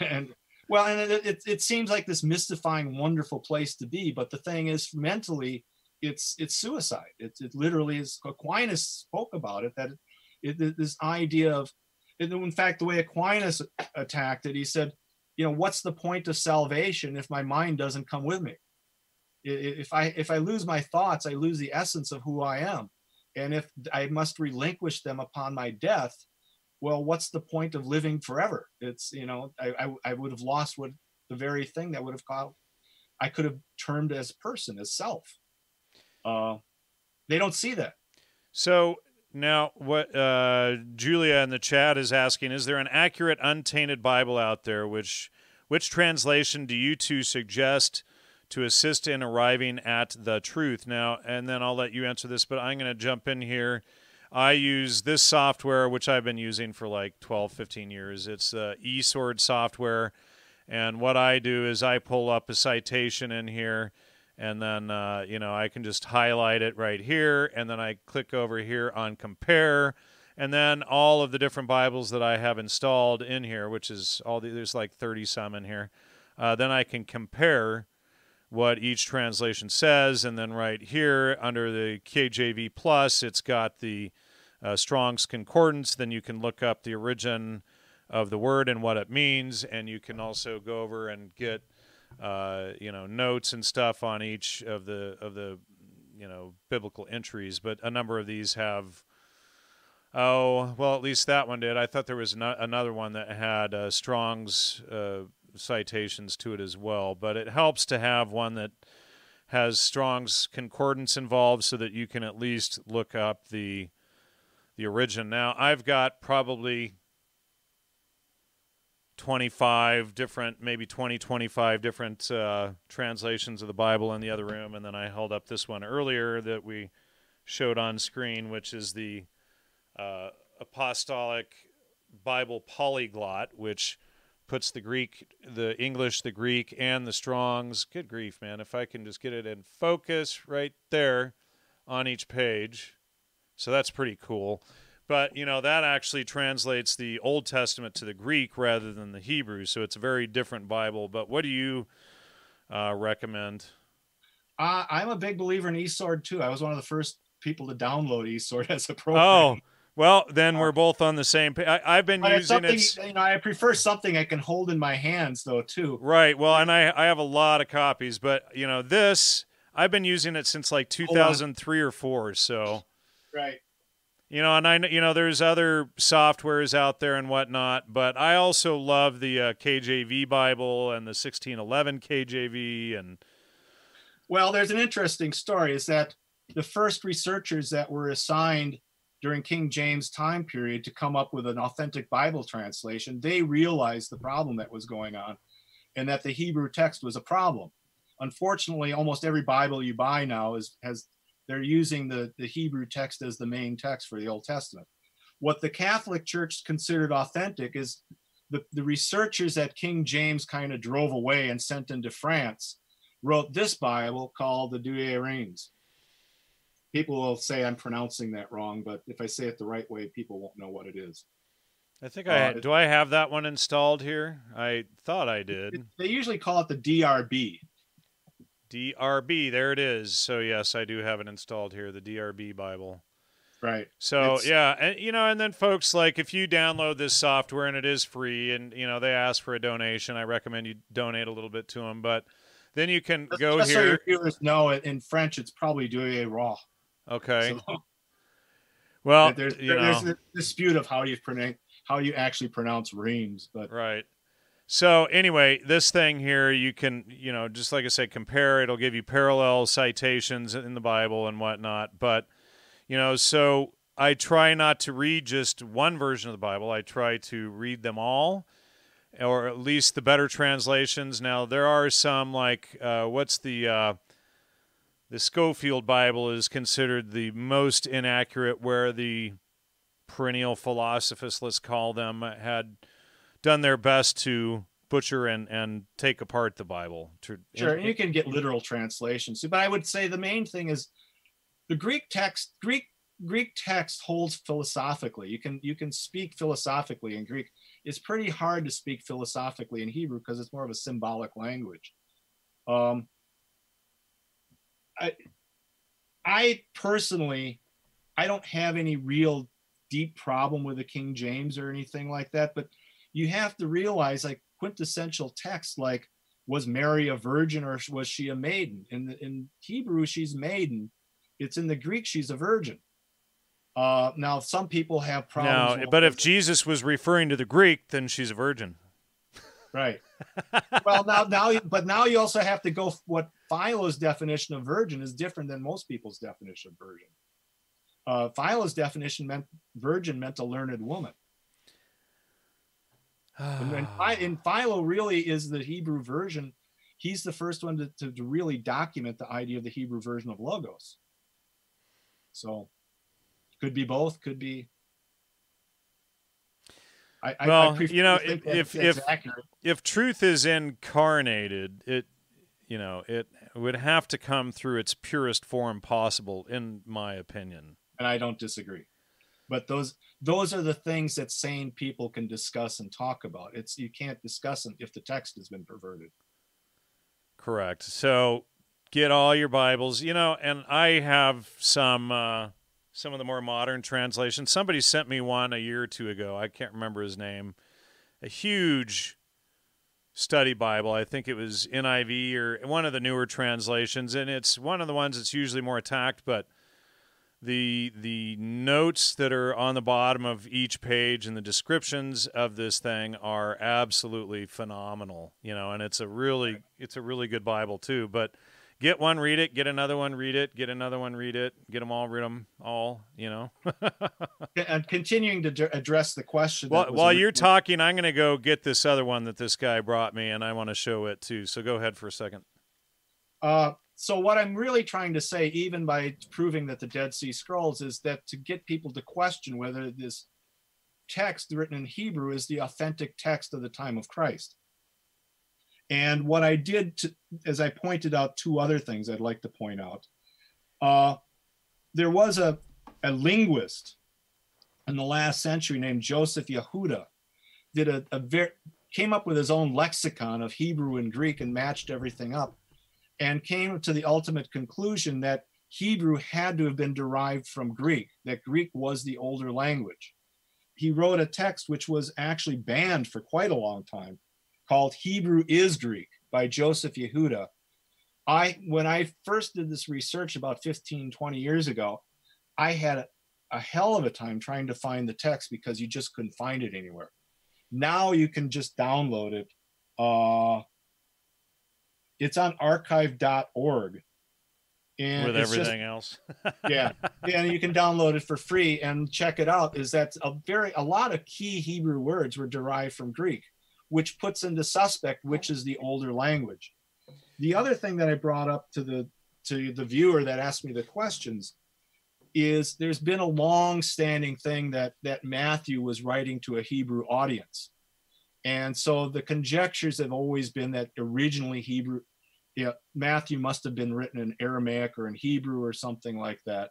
and well, and it, it, it seems like this mystifying, wonderful place to be. But the thing is, mentally, it's it's suicide. It, it literally is. Aquinas spoke about it that it, it, this idea of, in fact, the way Aquinas attacked it, he said, you know, what's the point of salvation if my mind doesn't come with me? If I if I lose my thoughts, I lose the essence of who I am, and if I must relinquish them upon my death, well, what's the point of living forever? It's you know, I I, I would have lost what the very thing that would have called I could have termed as person, as self. Uh, they don't see that. So now, what uh, Julia in the chat is asking is there an accurate, untainted Bible out there? Which which translation do you two suggest to assist in arriving at the truth? Now, and then I'll let you answer this, but I'm going to jump in here. I use this software, which I've been using for like 12, 15 years. It's uh, eSword software. And what I do is I pull up a citation in here and then uh, you know I can just highlight it right here, and then I click over here on compare, and then all of the different Bibles that I have installed in here, which is all the, there's like 30 some in here. Uh, then I can compare what each translation says, and then right here under the KJV plus, it's got the uh, Strong's Concordance. Then you can look up the origin of the word and what it means, and you can also go over and get uh, you know notes and stuff on each of the of the you know biblical entries, but a number of these have. Oh well, at least that one did. I thought there was no, another one that had uh, Strong's uh, citations to it as well, but it helps to have one that has Strong's concordance involved so that you can at least look up the the origin. Now, I've got probably 25 different, maybe 20, 25 different uh, translations of the Bible in the other room. And then I held up this one earlier that we showed on screen, which is the uh, Apostolic Bible Polyglot, which puts the Greek, the English, the Greek, and the Strongs. Good grief, man. If I can just get it in focus right there on each page. So that's pretty cool. But, you know, that actually translates the Old Testament to the Greek rather than the Hebrew. So it's a very different Bible. But what do you uh, recommend? Uh, I'm a big believer in eSword too. I was one of the first people to download eSword as a program. Oh, well, then we're both on the same page. I, have been but using it. You know, I prefer something I can hold in my hands, though, too. Right. Well, and I, I have a lot of copies, but you know, this I've been using it since like 2003 or four. So. Right. You know, and I you know there's other softwares out there and whatnot, but I also love the uh, KJV Bible and the 1611 KJV and. Well, there's an interesting story. Is that the first researchers that were assigned during King James time period to come up with an authentic Bible translation, they realized the problem that was going on and that the Hebrew text was a problem. Unfortunately, almost every Bible you buy now is has they're using the, the Hebrew text as the main text for the Old Testament. What the Catholic Church considered authentic is the, the researchers that King James kind of drove away and sent into France wrote this Bible called the Douay-Rheims people will say I'm pronouncing that wrong, but if I say it the right way, people won't know what it is. I think I uh, do. I have that one installed here. I thought I did. It, they usually call it the DRB. DRB, there it is. So yes, I do have it installed here, the DRB Bible. Right. So it's, yeah, and you know, and then folks like if you download this software and it is free, and you know they ask for a donation, I recommend you donate a little bit to them. But then you can just, go just here. So your viewers know it in French, it's probably a raw. Okay. So, well, there's, there's a dispute of how you pronounce how you actually pronounce Reims, but right. So anyway, this thing here, you can, you know, just like I said, compare. It'll give you parallel citations in the Bible and whatnot. But, you know, so I try not to read just one version of the Bible. I try to read them all, or at least the better translations. Now there are some like, uh, what's the uh, the Scofield Bible is considered the most inaccurate, where the perennial philosophists, let's call them, had done their best to butcher and, and take apart the Bible. To, sure, and you can get literal translations, but I would say the main thing is the Greek text. Greek Greek text holds philosophically. You can you can speak philosophically in Greek. It's pretty hard to speak philosophically in Hebrew because it's more of a symbolic language. Um, I, I personally, I don't have any real deep problem with the King James or anything like that, but you have to realize like quintessential text, like was Mary a virgin or was she a maiden? In the, in Hebrew, she's maiden. It's in the Greek, she's a virgin. Uh, now, some people have problems. Now, but if Jesus was referring to the Greek, then she's a virgin. Right. well, now, now, but now you also have to go. What Philo's definition of virgin is different than most people's definition of virgin. Uh, Philo's definition meant virgin meant a learned woman. and, and, Philo really is the Hebrew version. He's the first one to, to, to really document the idea of the Hebrew version of logos. So, could be both. Could be I, well, I you know, if if if, if truth is incarnated, it you know it would have to come through its purest form possible, in my opinion. And I don't disagree. But those those are the things that sane people can discuss and talk about. It's you can't discuss them if the text has been perverted. Correct. So get all your Bibles, you know, and I have some. Uh, some of the more modern translations. Somebody sent me one a year or two ago. I can't remember his name. A huge study Bible. I think it was NIV or one of the newer translations, and it's one of the ones that's usually more attacked. But the the notes that are on the bottom of each page and the descriptions of this thing are absolutely phenomenal. You know, and it's a really it's a really good Bible too. But get one, read it, get another one, read it, get another one, read it, get them all, read them all. You know. and continuing to d- address the question. Well, while you're talking, I'm going to go get this other one that this guy brought me, and I want to show it too. So go ahead for a second. Uh, so what I'm really trying to say, even by proving that the Dead Sea Scrolls, is that to get people to question whether this text written in Hebrew is the authentic text of the time of Christ. And what I did, to, as I pointed out, two other things I'd like to point out. Uh, there was a, a linguist in the last century named Joseph Yahuda, did a, a came up with his own lexicon of Hebrew and Greek and matched everything up, and came to the ultimate conclusion that Hebrew had to have been derived from Greek, that Greek was the older language. He wrote a text which was actually banned for quite a long time called Hebrew is Greek by Joseph Yahuda. I when I first did this research about 15, 20 years ago, I had a, a hell of a time trying to find the text because you just couldn't find it anywhere. Now you can just download it. Uh, it's on archive.org. And with everything just, else. yeah. Yeah, and you can download it for free and check it out. Is that a very a lot of key Hebrew words were derived from Greek which puts into suspect which is the older language. The other thing that I brought up to the to the viewer that asked me the questions is there's been a long standing thing that that Matthew was writing to a Hebrew audience. And so the conjectures have always been that originally Hebrew yeah, Matthew must have been written in Aramaic or in Hebrew or something like that.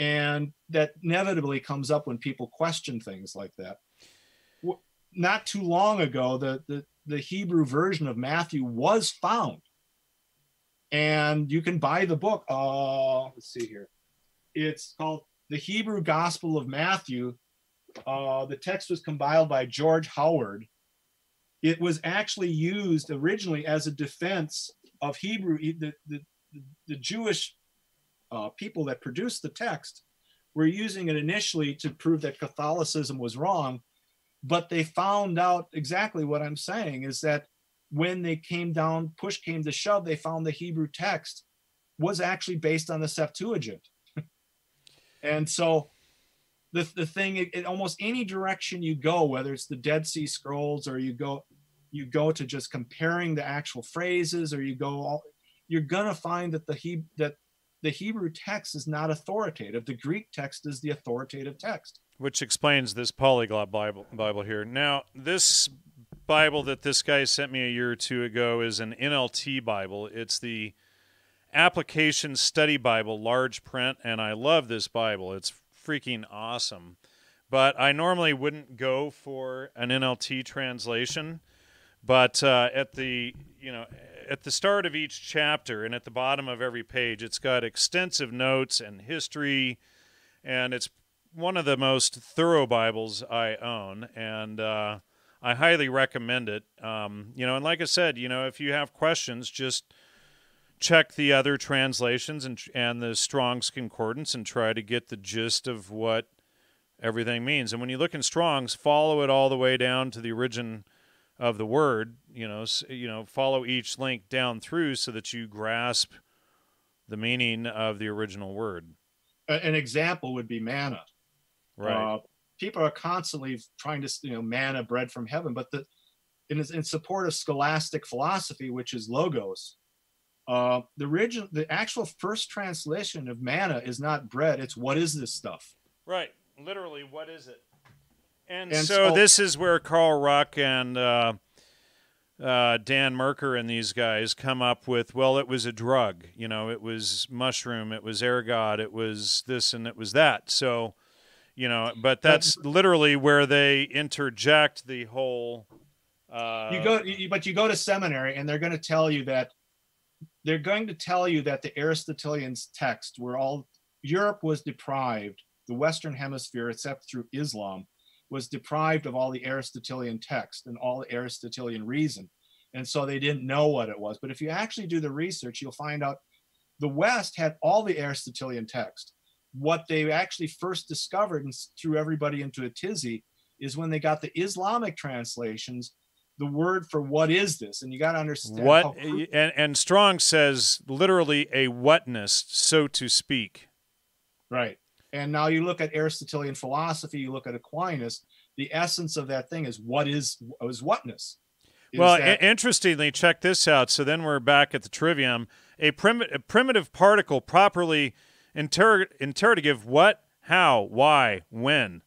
And that inevitably comes up when people question things like that not too long ago, the, the, the Hebrew version of Matthew was found. And you can buy the book. Uh, let's see here. It's called The Hebrew Gospel of Matthew. Uh, the text was compiled by George Howard. It was actually used originally as a defense of Hebrew. The, the, the Jewish uh, people that produced the text were using it initially to prove that Catholicism was wrong but they found out exactly what I'm saying is that when they came down, push came to shove, they found the Hebrew text was actually based on the Septuagint. and so the, the thing, it, it, almost any direction you go, whether it's the Dead Sea Scrolls or you go, you go to just comparing the actual phrases or you go all, you're gonna find that the he that the Hebrew text is not authoritative. The Greek text is the authoritative text which explains this polyglot Bible, Bible here. Now, this Bible that this guy sent me a year or two ago is an NLT Bible. It's the Application Study Bible, large print, and I love this Bible. It's freaking awesome. But I normally wouldn't go for an NLT translation. But uh, at the you know at the start of each chapter and at the bottom of every page, it's got extensive notes and history, and it's one of the most thorough Bibles I own, and uh, I highly recommend it. Um, you know, and like I said, you know, if you have questions, just check the other translations and and the Strong's Concordance and try to get the gist of what everything means. And when you look in Strong's, follow it all the way down to the origin of the word. You know, you know, follow each link down through so that you grasp the meaning of the original word. An example would be manna. Right. Uh, people are constantly trying to, you know, manna bread from heaven, but the in, in support of scholastic philosophy, which is logos, uh, the original, the actual first translation of manna is not bread; it's what is this stuff? Right. Literally, what is it? And, and so, so, this is where Carl Ruck and uh, uh, Dan Merkur and these guys come up with, well, it was a drug. You know, it was mushroom, it was ergot, it was this, and it was that. So you know but that's literally where they interject the whole uh, you go but you go to seminary and they're going to tell you that they're going to tell you that the aristotelian's text were all europe was deprived the western hemisphere except through islam was deprived of all the aristotelian text and all the aristotelian reason. And so they didn't know what it was. But if you actually do the research you'll find out the west had all the aristotelian text what they actually first discovered and threw everybody into a tizzy is when they got the Islamic translations the word for what is this, and you got to understand what. and and Strong says literally a whatness, so to speak. Right. And now you look at Aristotelian philosophy, you look at Aquinas, the essence of that thing is what is is whatness. Is well, that- interestingly, check this out. So then we're back at the trivium. A, prim- a primitive particle properly inter- interrogative what, how, why, when.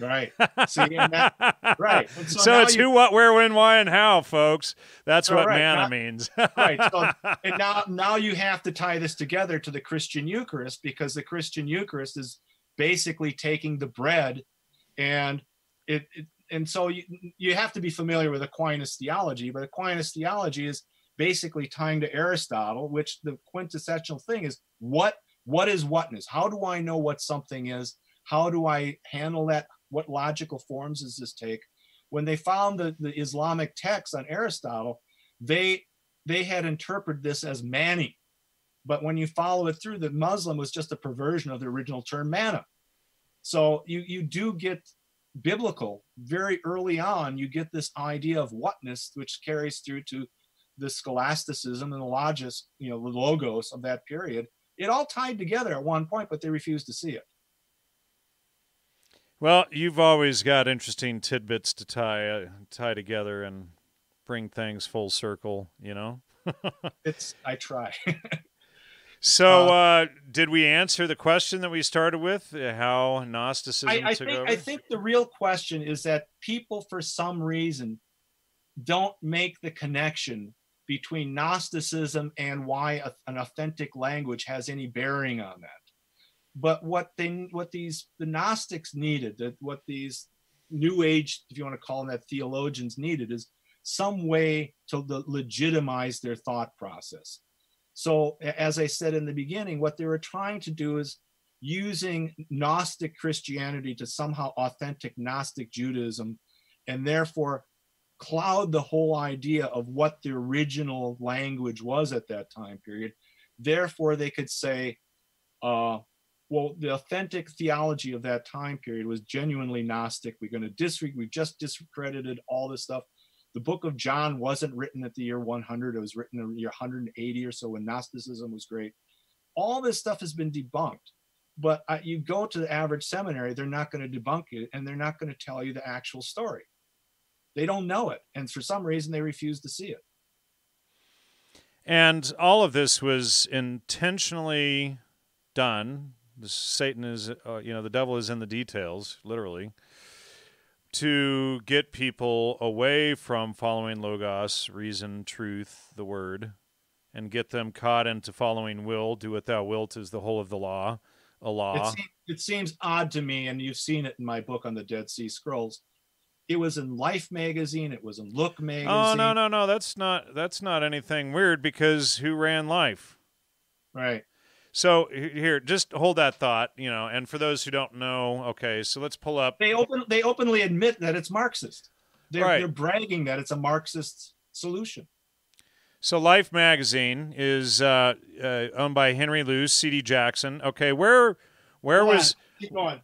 Right. See, that, right. so, so it's you, who, what, where, when, why, and how, folks. That's what right, manna now, means. right. So, and now, now you have to tie this together to the Christian Eucharist because the Christian Eucharist is basically taking the bread and it, it and so you, you have to be familiar with Aquinas theology, but Aquinas theology is basically tying to Aristotle, which the quintessential thing is what what is whatness? How do I know what something is? How do I handle that? What logical forms does this take? When they found the, the Islamic text on Aristotle, they they had interpreted this as mani. But when you follow it through, the Muslim was just a perversion of the original term manna. So you you do get biblical very early on. You get this idea of whatness, which carries through to the scholasticism and the logos, you know, the logos of that period. It all tied together at one point, but they refused to see it. Well, you've always got interesting tidbits to tie uh, tie together and bring things full circle. You know. it's I try. so, uh, uh, did we answer the question that we started with? Uh, how Gnosticism I, I took think, over? I think the real question is that people, for some reason, don't make the connection between Gnosticism and why a, an authentic language has any bearing on that. But what they, what these the Gnostics needed, that what these New Age, if you want to call them that, theologians needed, is some way to legitimize their thought process. So, as I said in the beginning, what they were trying to do is using Gnostic Christianity to somehow authentic Gnostic Judaism, and therefore cloud the whole idea of what the original language was at that time period. Therefore, they could say, uh, well, the authentic theology of that time period was genuinely Gnostic. We're going to disregard, we've just discredited all this stuff. The book of John wasn't written at the year 100, it was written in the year 180 or so when Gnosticism was great. All this stuff has been debunked. But uh, you go to the average seminary, they're not going to debunk it and they're not going to tell you the actual story. They don't know it. And for some reason, they refuse to see it. And all of this was intentionally done. Satan is, uh, you know, the devil is in the details, literally, to get people away from following Logos, reason, truth, the word, and get them caught into following will. Do what thou wilt is the whole of the law, a law. It seems, it seems odd to me, and you've seen it in my book on the Dead Sea Scrolls it was in Life magazine. It was in Look magazine. Oh no no no! That's not that's not anything weird because who ran Life? Right. So here, just hold that thought, you know. And for those who don't know, okay, so let's pull up. They open they openly admit that it's Marxist. They're, right. they're bragging that it's a Marxist solution. So Life magazine is uh, uh, owned by Henry Luce, C.D. Jackson. Okay, where where was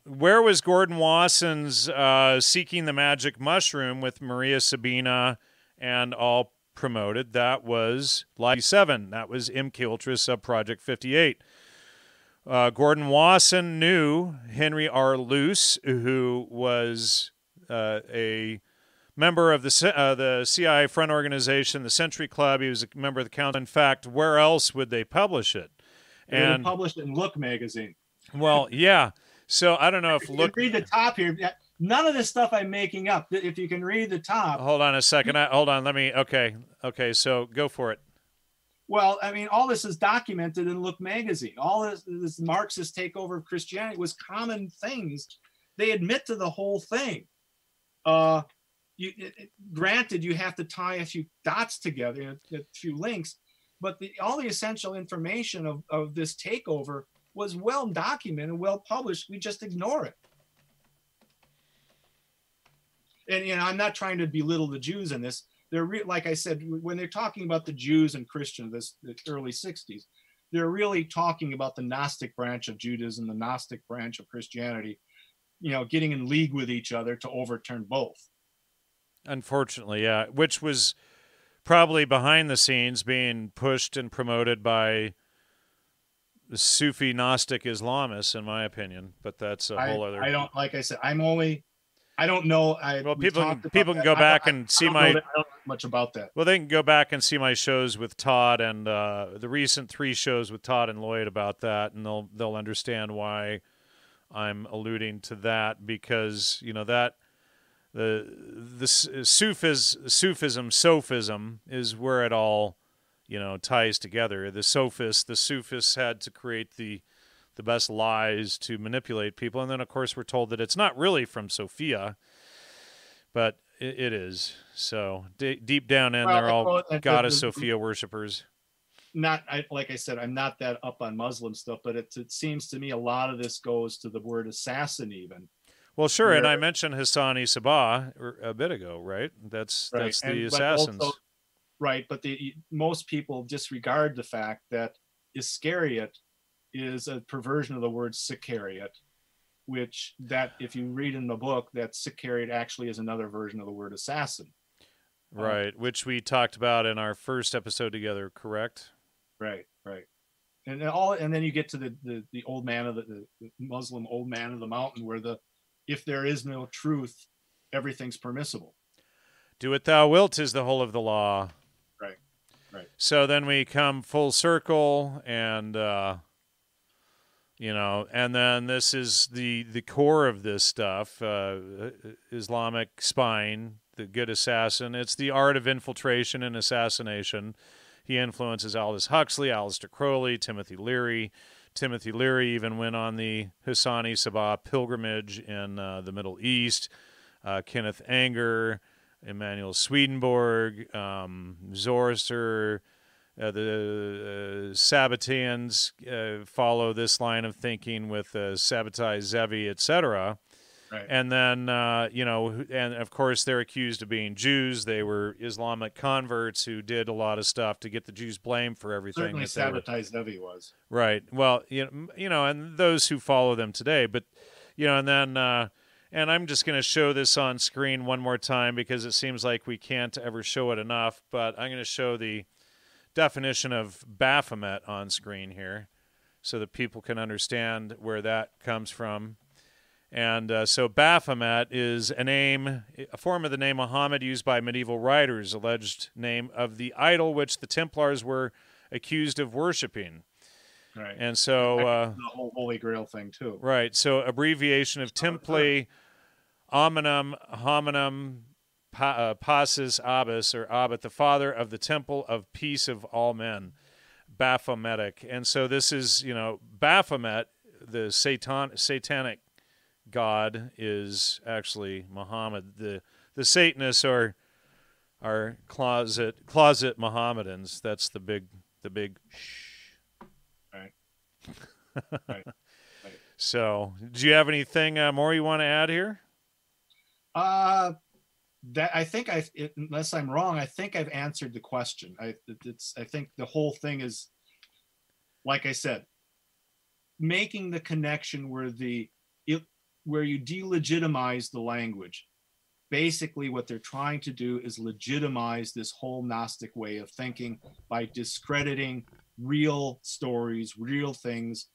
where was Gordon Wasson's uh, Seeking the Magic Mushroom with Maria Sabina and all promoted? That was Life 7. That was MK Ultra sub Project 58. Uh, Gordon Wasson knew Henry R. Luce, who was uh, a member of the uh, the CIA front organization, the Century Club. He was a member of the council. In fact, where else would they publish it? They and published it in Look magazine. Well, yeah. So I don't know if, if look read the top here. None of this stuff I'm making up. If you can read the top. Hold on a second. I, hold on. Let me. Okay. Okay. So go for it. Well, I mean, all this is documented in Look magazine. All this, this Marxist takeover of Christianity was common things. They admit to the whole thing. Uh, you, it, granted, you have to tie a few dots together, a, a few links, but the, all the essential information of, of this takeover was well documented, well published. We just ignore it. And you know, I'm not trying to belittle the Jews in this. They're re- like I said, when they're talking about the Jews and Christians, this the early '60s, they're really talking about the Gnostic branch of Judaism, the Gnostic branch of Christianity. You know, getting in league with each other to overturn both. Unfortunately, yeah, which was probably behind the scenes being pushed and promoted by Sufi Gnostic Islamists, in my opinion. But that's a whole other. I don't like I said. I'm only. I don't know. I Well, we people talked can- about people can go I- back I- and I see know my- that- I don't know much about that. Well, they can go back and see my shows with Todd and uh, the recent three shows with Todd and Lloyd about that, and they'll they'll understand why I'm alluding to that because you know that the the Sufis, Sufism Sophism is where it all you know ties together. The Sophists, the Sufis had to create the the best lies to manipulate people, and then of course we're told that it's not really from Sophia, but it, it is. So d- deep down in, Well, they're all well, the- the- goddess the- Sophia worshippers. Not I, like I said. I'm not that up on Muslim stuff, but it, it seems to me a lot of this goes to the word assassin, even. Well, sure, and I mentioned Hassan-i Sabbah er- a bit ago, right? That's Right. that's the and- but assassins. also- right, but the most people disregard the fact that Iscariot is a perversion of the word Sicariot, which that if you read in the book, that Sicariot actually is another version of the word assassin. Um, right, which we talked about in our first episode together, correct? Right, right. And then all and then you get to the the, the old man of the, the Muslim old man of the mountain where the if there is no truth, everything's permissible. Do what thou wilt is the whole of the law. So then we come full circle, and uh, you know, and then this is the the core of this stuff: uh, Islamic spine, the good assassin. It's the art of infiltration and assassination. He influences Aldous Huxley, Aleister Crowley, Timothy Leary. Timothy Leary even went on the Hassan-i Sabbah pilgrimage in uh, the Middle East. Uh, Kenneth Anger, Emanuel Swedenborg, um, Zoroaster, uh, the uh, Sabbateans uh, follow this line of thinking with uh, Sabbatai Zevi, etc. Right. And then, uh, you know, and of course, they're accused of being Jews. They were Islamic converts who did a lot of stuff to get the Jews blamed for everything. Certainly that they were- Sabbatai Zevi was. Right. Well, you know, you know, and those who follow them today, but you know, and then uh and I'm just going to show this on screen one more time because it seems like we can't ever show it enough, but I'm going to show the definition of Baphomet on screen here so that people can understand where that comes from. And uh, so Baphomet is a name, a form of the name Muhammad used by medieval writers, alleged name of the idol which the Templars were accused of worshiping. Right. And so, uh, the whole Holy Grail thing too. right, so abbreviation of Templi Hominum Hominum pa- uh, Passus Abbas, or Abbot, the father of the temple of peace of all men, Baphometic. And so this is, you know, Baphomet, the Satan, satanic god, is actually Muhammad. The the Satanists are are closet closet Mohammedans. That's the big the big shh. Right. Right. Right. So, do you have anything uh, more you want to add here? Uh that I think I, unless I'm wrong, I think I've answered the question. I it- it's I think the whole thing is, like I said, making the connection where the it, where you delegitimize the language. Basically, what they're trying to do is legitimize this whole Gnostic way of thinking by discrediting real stories, real things.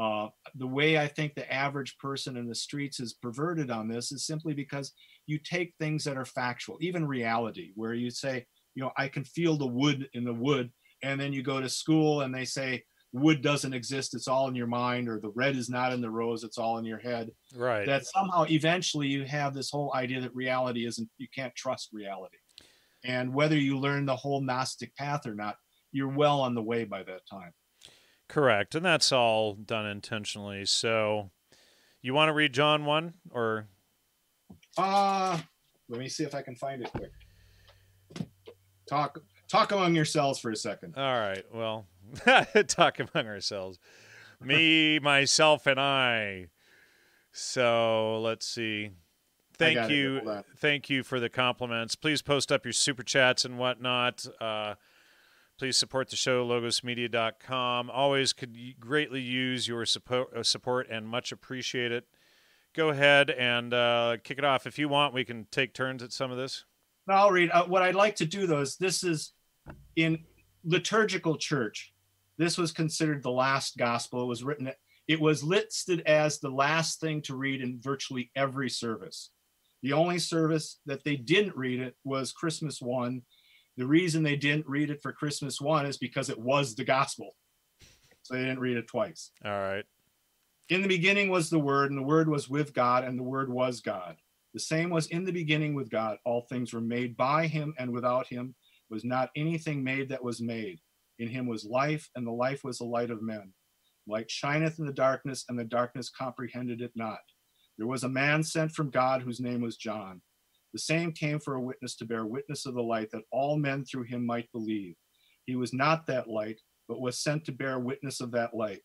Uh, the way I think the average person in the streets is perverted on this is simply because you take things that are factual, even reality, where you say, you know, I can feel the wood in the wood, and then you go to school and they say wood doesn't exist, it's all in your mind, or the red is not in the rose, it's all in your head. Right. That somehow eventually you have this whole idea that reality isn't, you can't trust reality. And whether you learn the whole Gnostic path or not, you're well on the way by that time. Correct. And that's all done intentionally. So, you want to read John 1 or Uh let me see if I can find it quick. Talk talk among yourselves for a second. All right. Well, talk among ourselves. Me, myself, and I. So let's see. Thank you. Thank you for the compliments. Please post up your super chats and whatnot. Uh, please support the show, logosmedia.com. Always could greatly use your support, uh, support and much appreciate it. Go ahead and uh, kick it off. If you want, we can take turns at some of this. No, I'll read. Uh, what I'd like to do though is this is in liturgical church. This was considered the last gospel. It was written. It was listed as the last thing to read in virtually every service. The only service that they didn't read it was Christmas one. The reason they didn't read it for Christmas one is because it was the gospel. So they didn't read it twice. All right. In the beginning was the Word, and the Word was with God, and the Word was God. The same was in the beginning with God. All things were made by him, and without him was not anything made that was made. In him was life, and the life was the light of men. Light shineth in the darkness, and the darkness comprehended it not. There was a man sent from God whose name was John. The same came for a witness to bear witness of the light, that all men through him might believe. He was not that light, but was sent to bear witness of that light.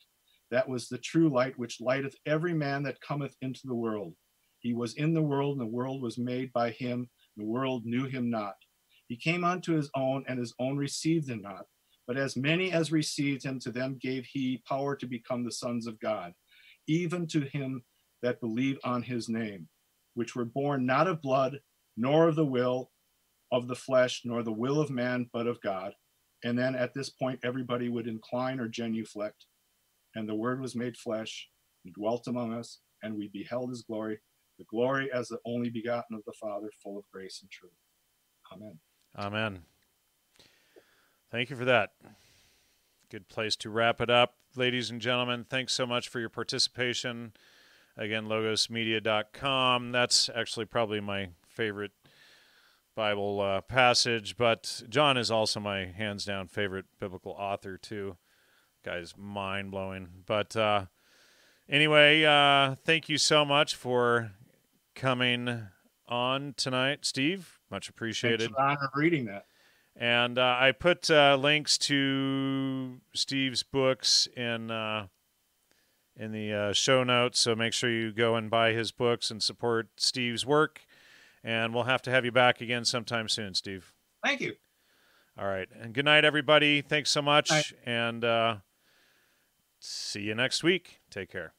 That was the true light which lighteth every man that cometh into the world. He was in the world, and the world was made by him. The world knew him not. He came unto his own, and his own received him not. But as many as received him, to them gave he power to become the sons of God, even to him that believe on his name, which were born not of blood, nor of the will of the flesh, nor the will of man, but of God. And then at this point, everybody would incline or genuflect. And the word was made flesh and dwelt among us, and we beheld his glory, the glory as the only begotten of the Father, full of grace and truth. Amen. Amen. Thank you for that. Good place to wrap it up. Ladies and gentlemen, thanks so much for your participation. Again, logosmedia.com. That's actually probably my favorite Bible uh, passage, but John is also my hands down favorite biblical author, too. Guy's mind blowing. But uh, anyway, uh, thank you so much for coming on tonight, Steve. Much appreciated. Thanks for honor of reading that. And uh, I put uh, links to Steve's books in uh, in the uh, show notes, so make sure you go and buy his books and support Steve's work. And we'll have to have you back again sometime soon, Steve. Thank you. All right, and good night, everybody. Thanks so much, Night. and uh, see you next week. Take care.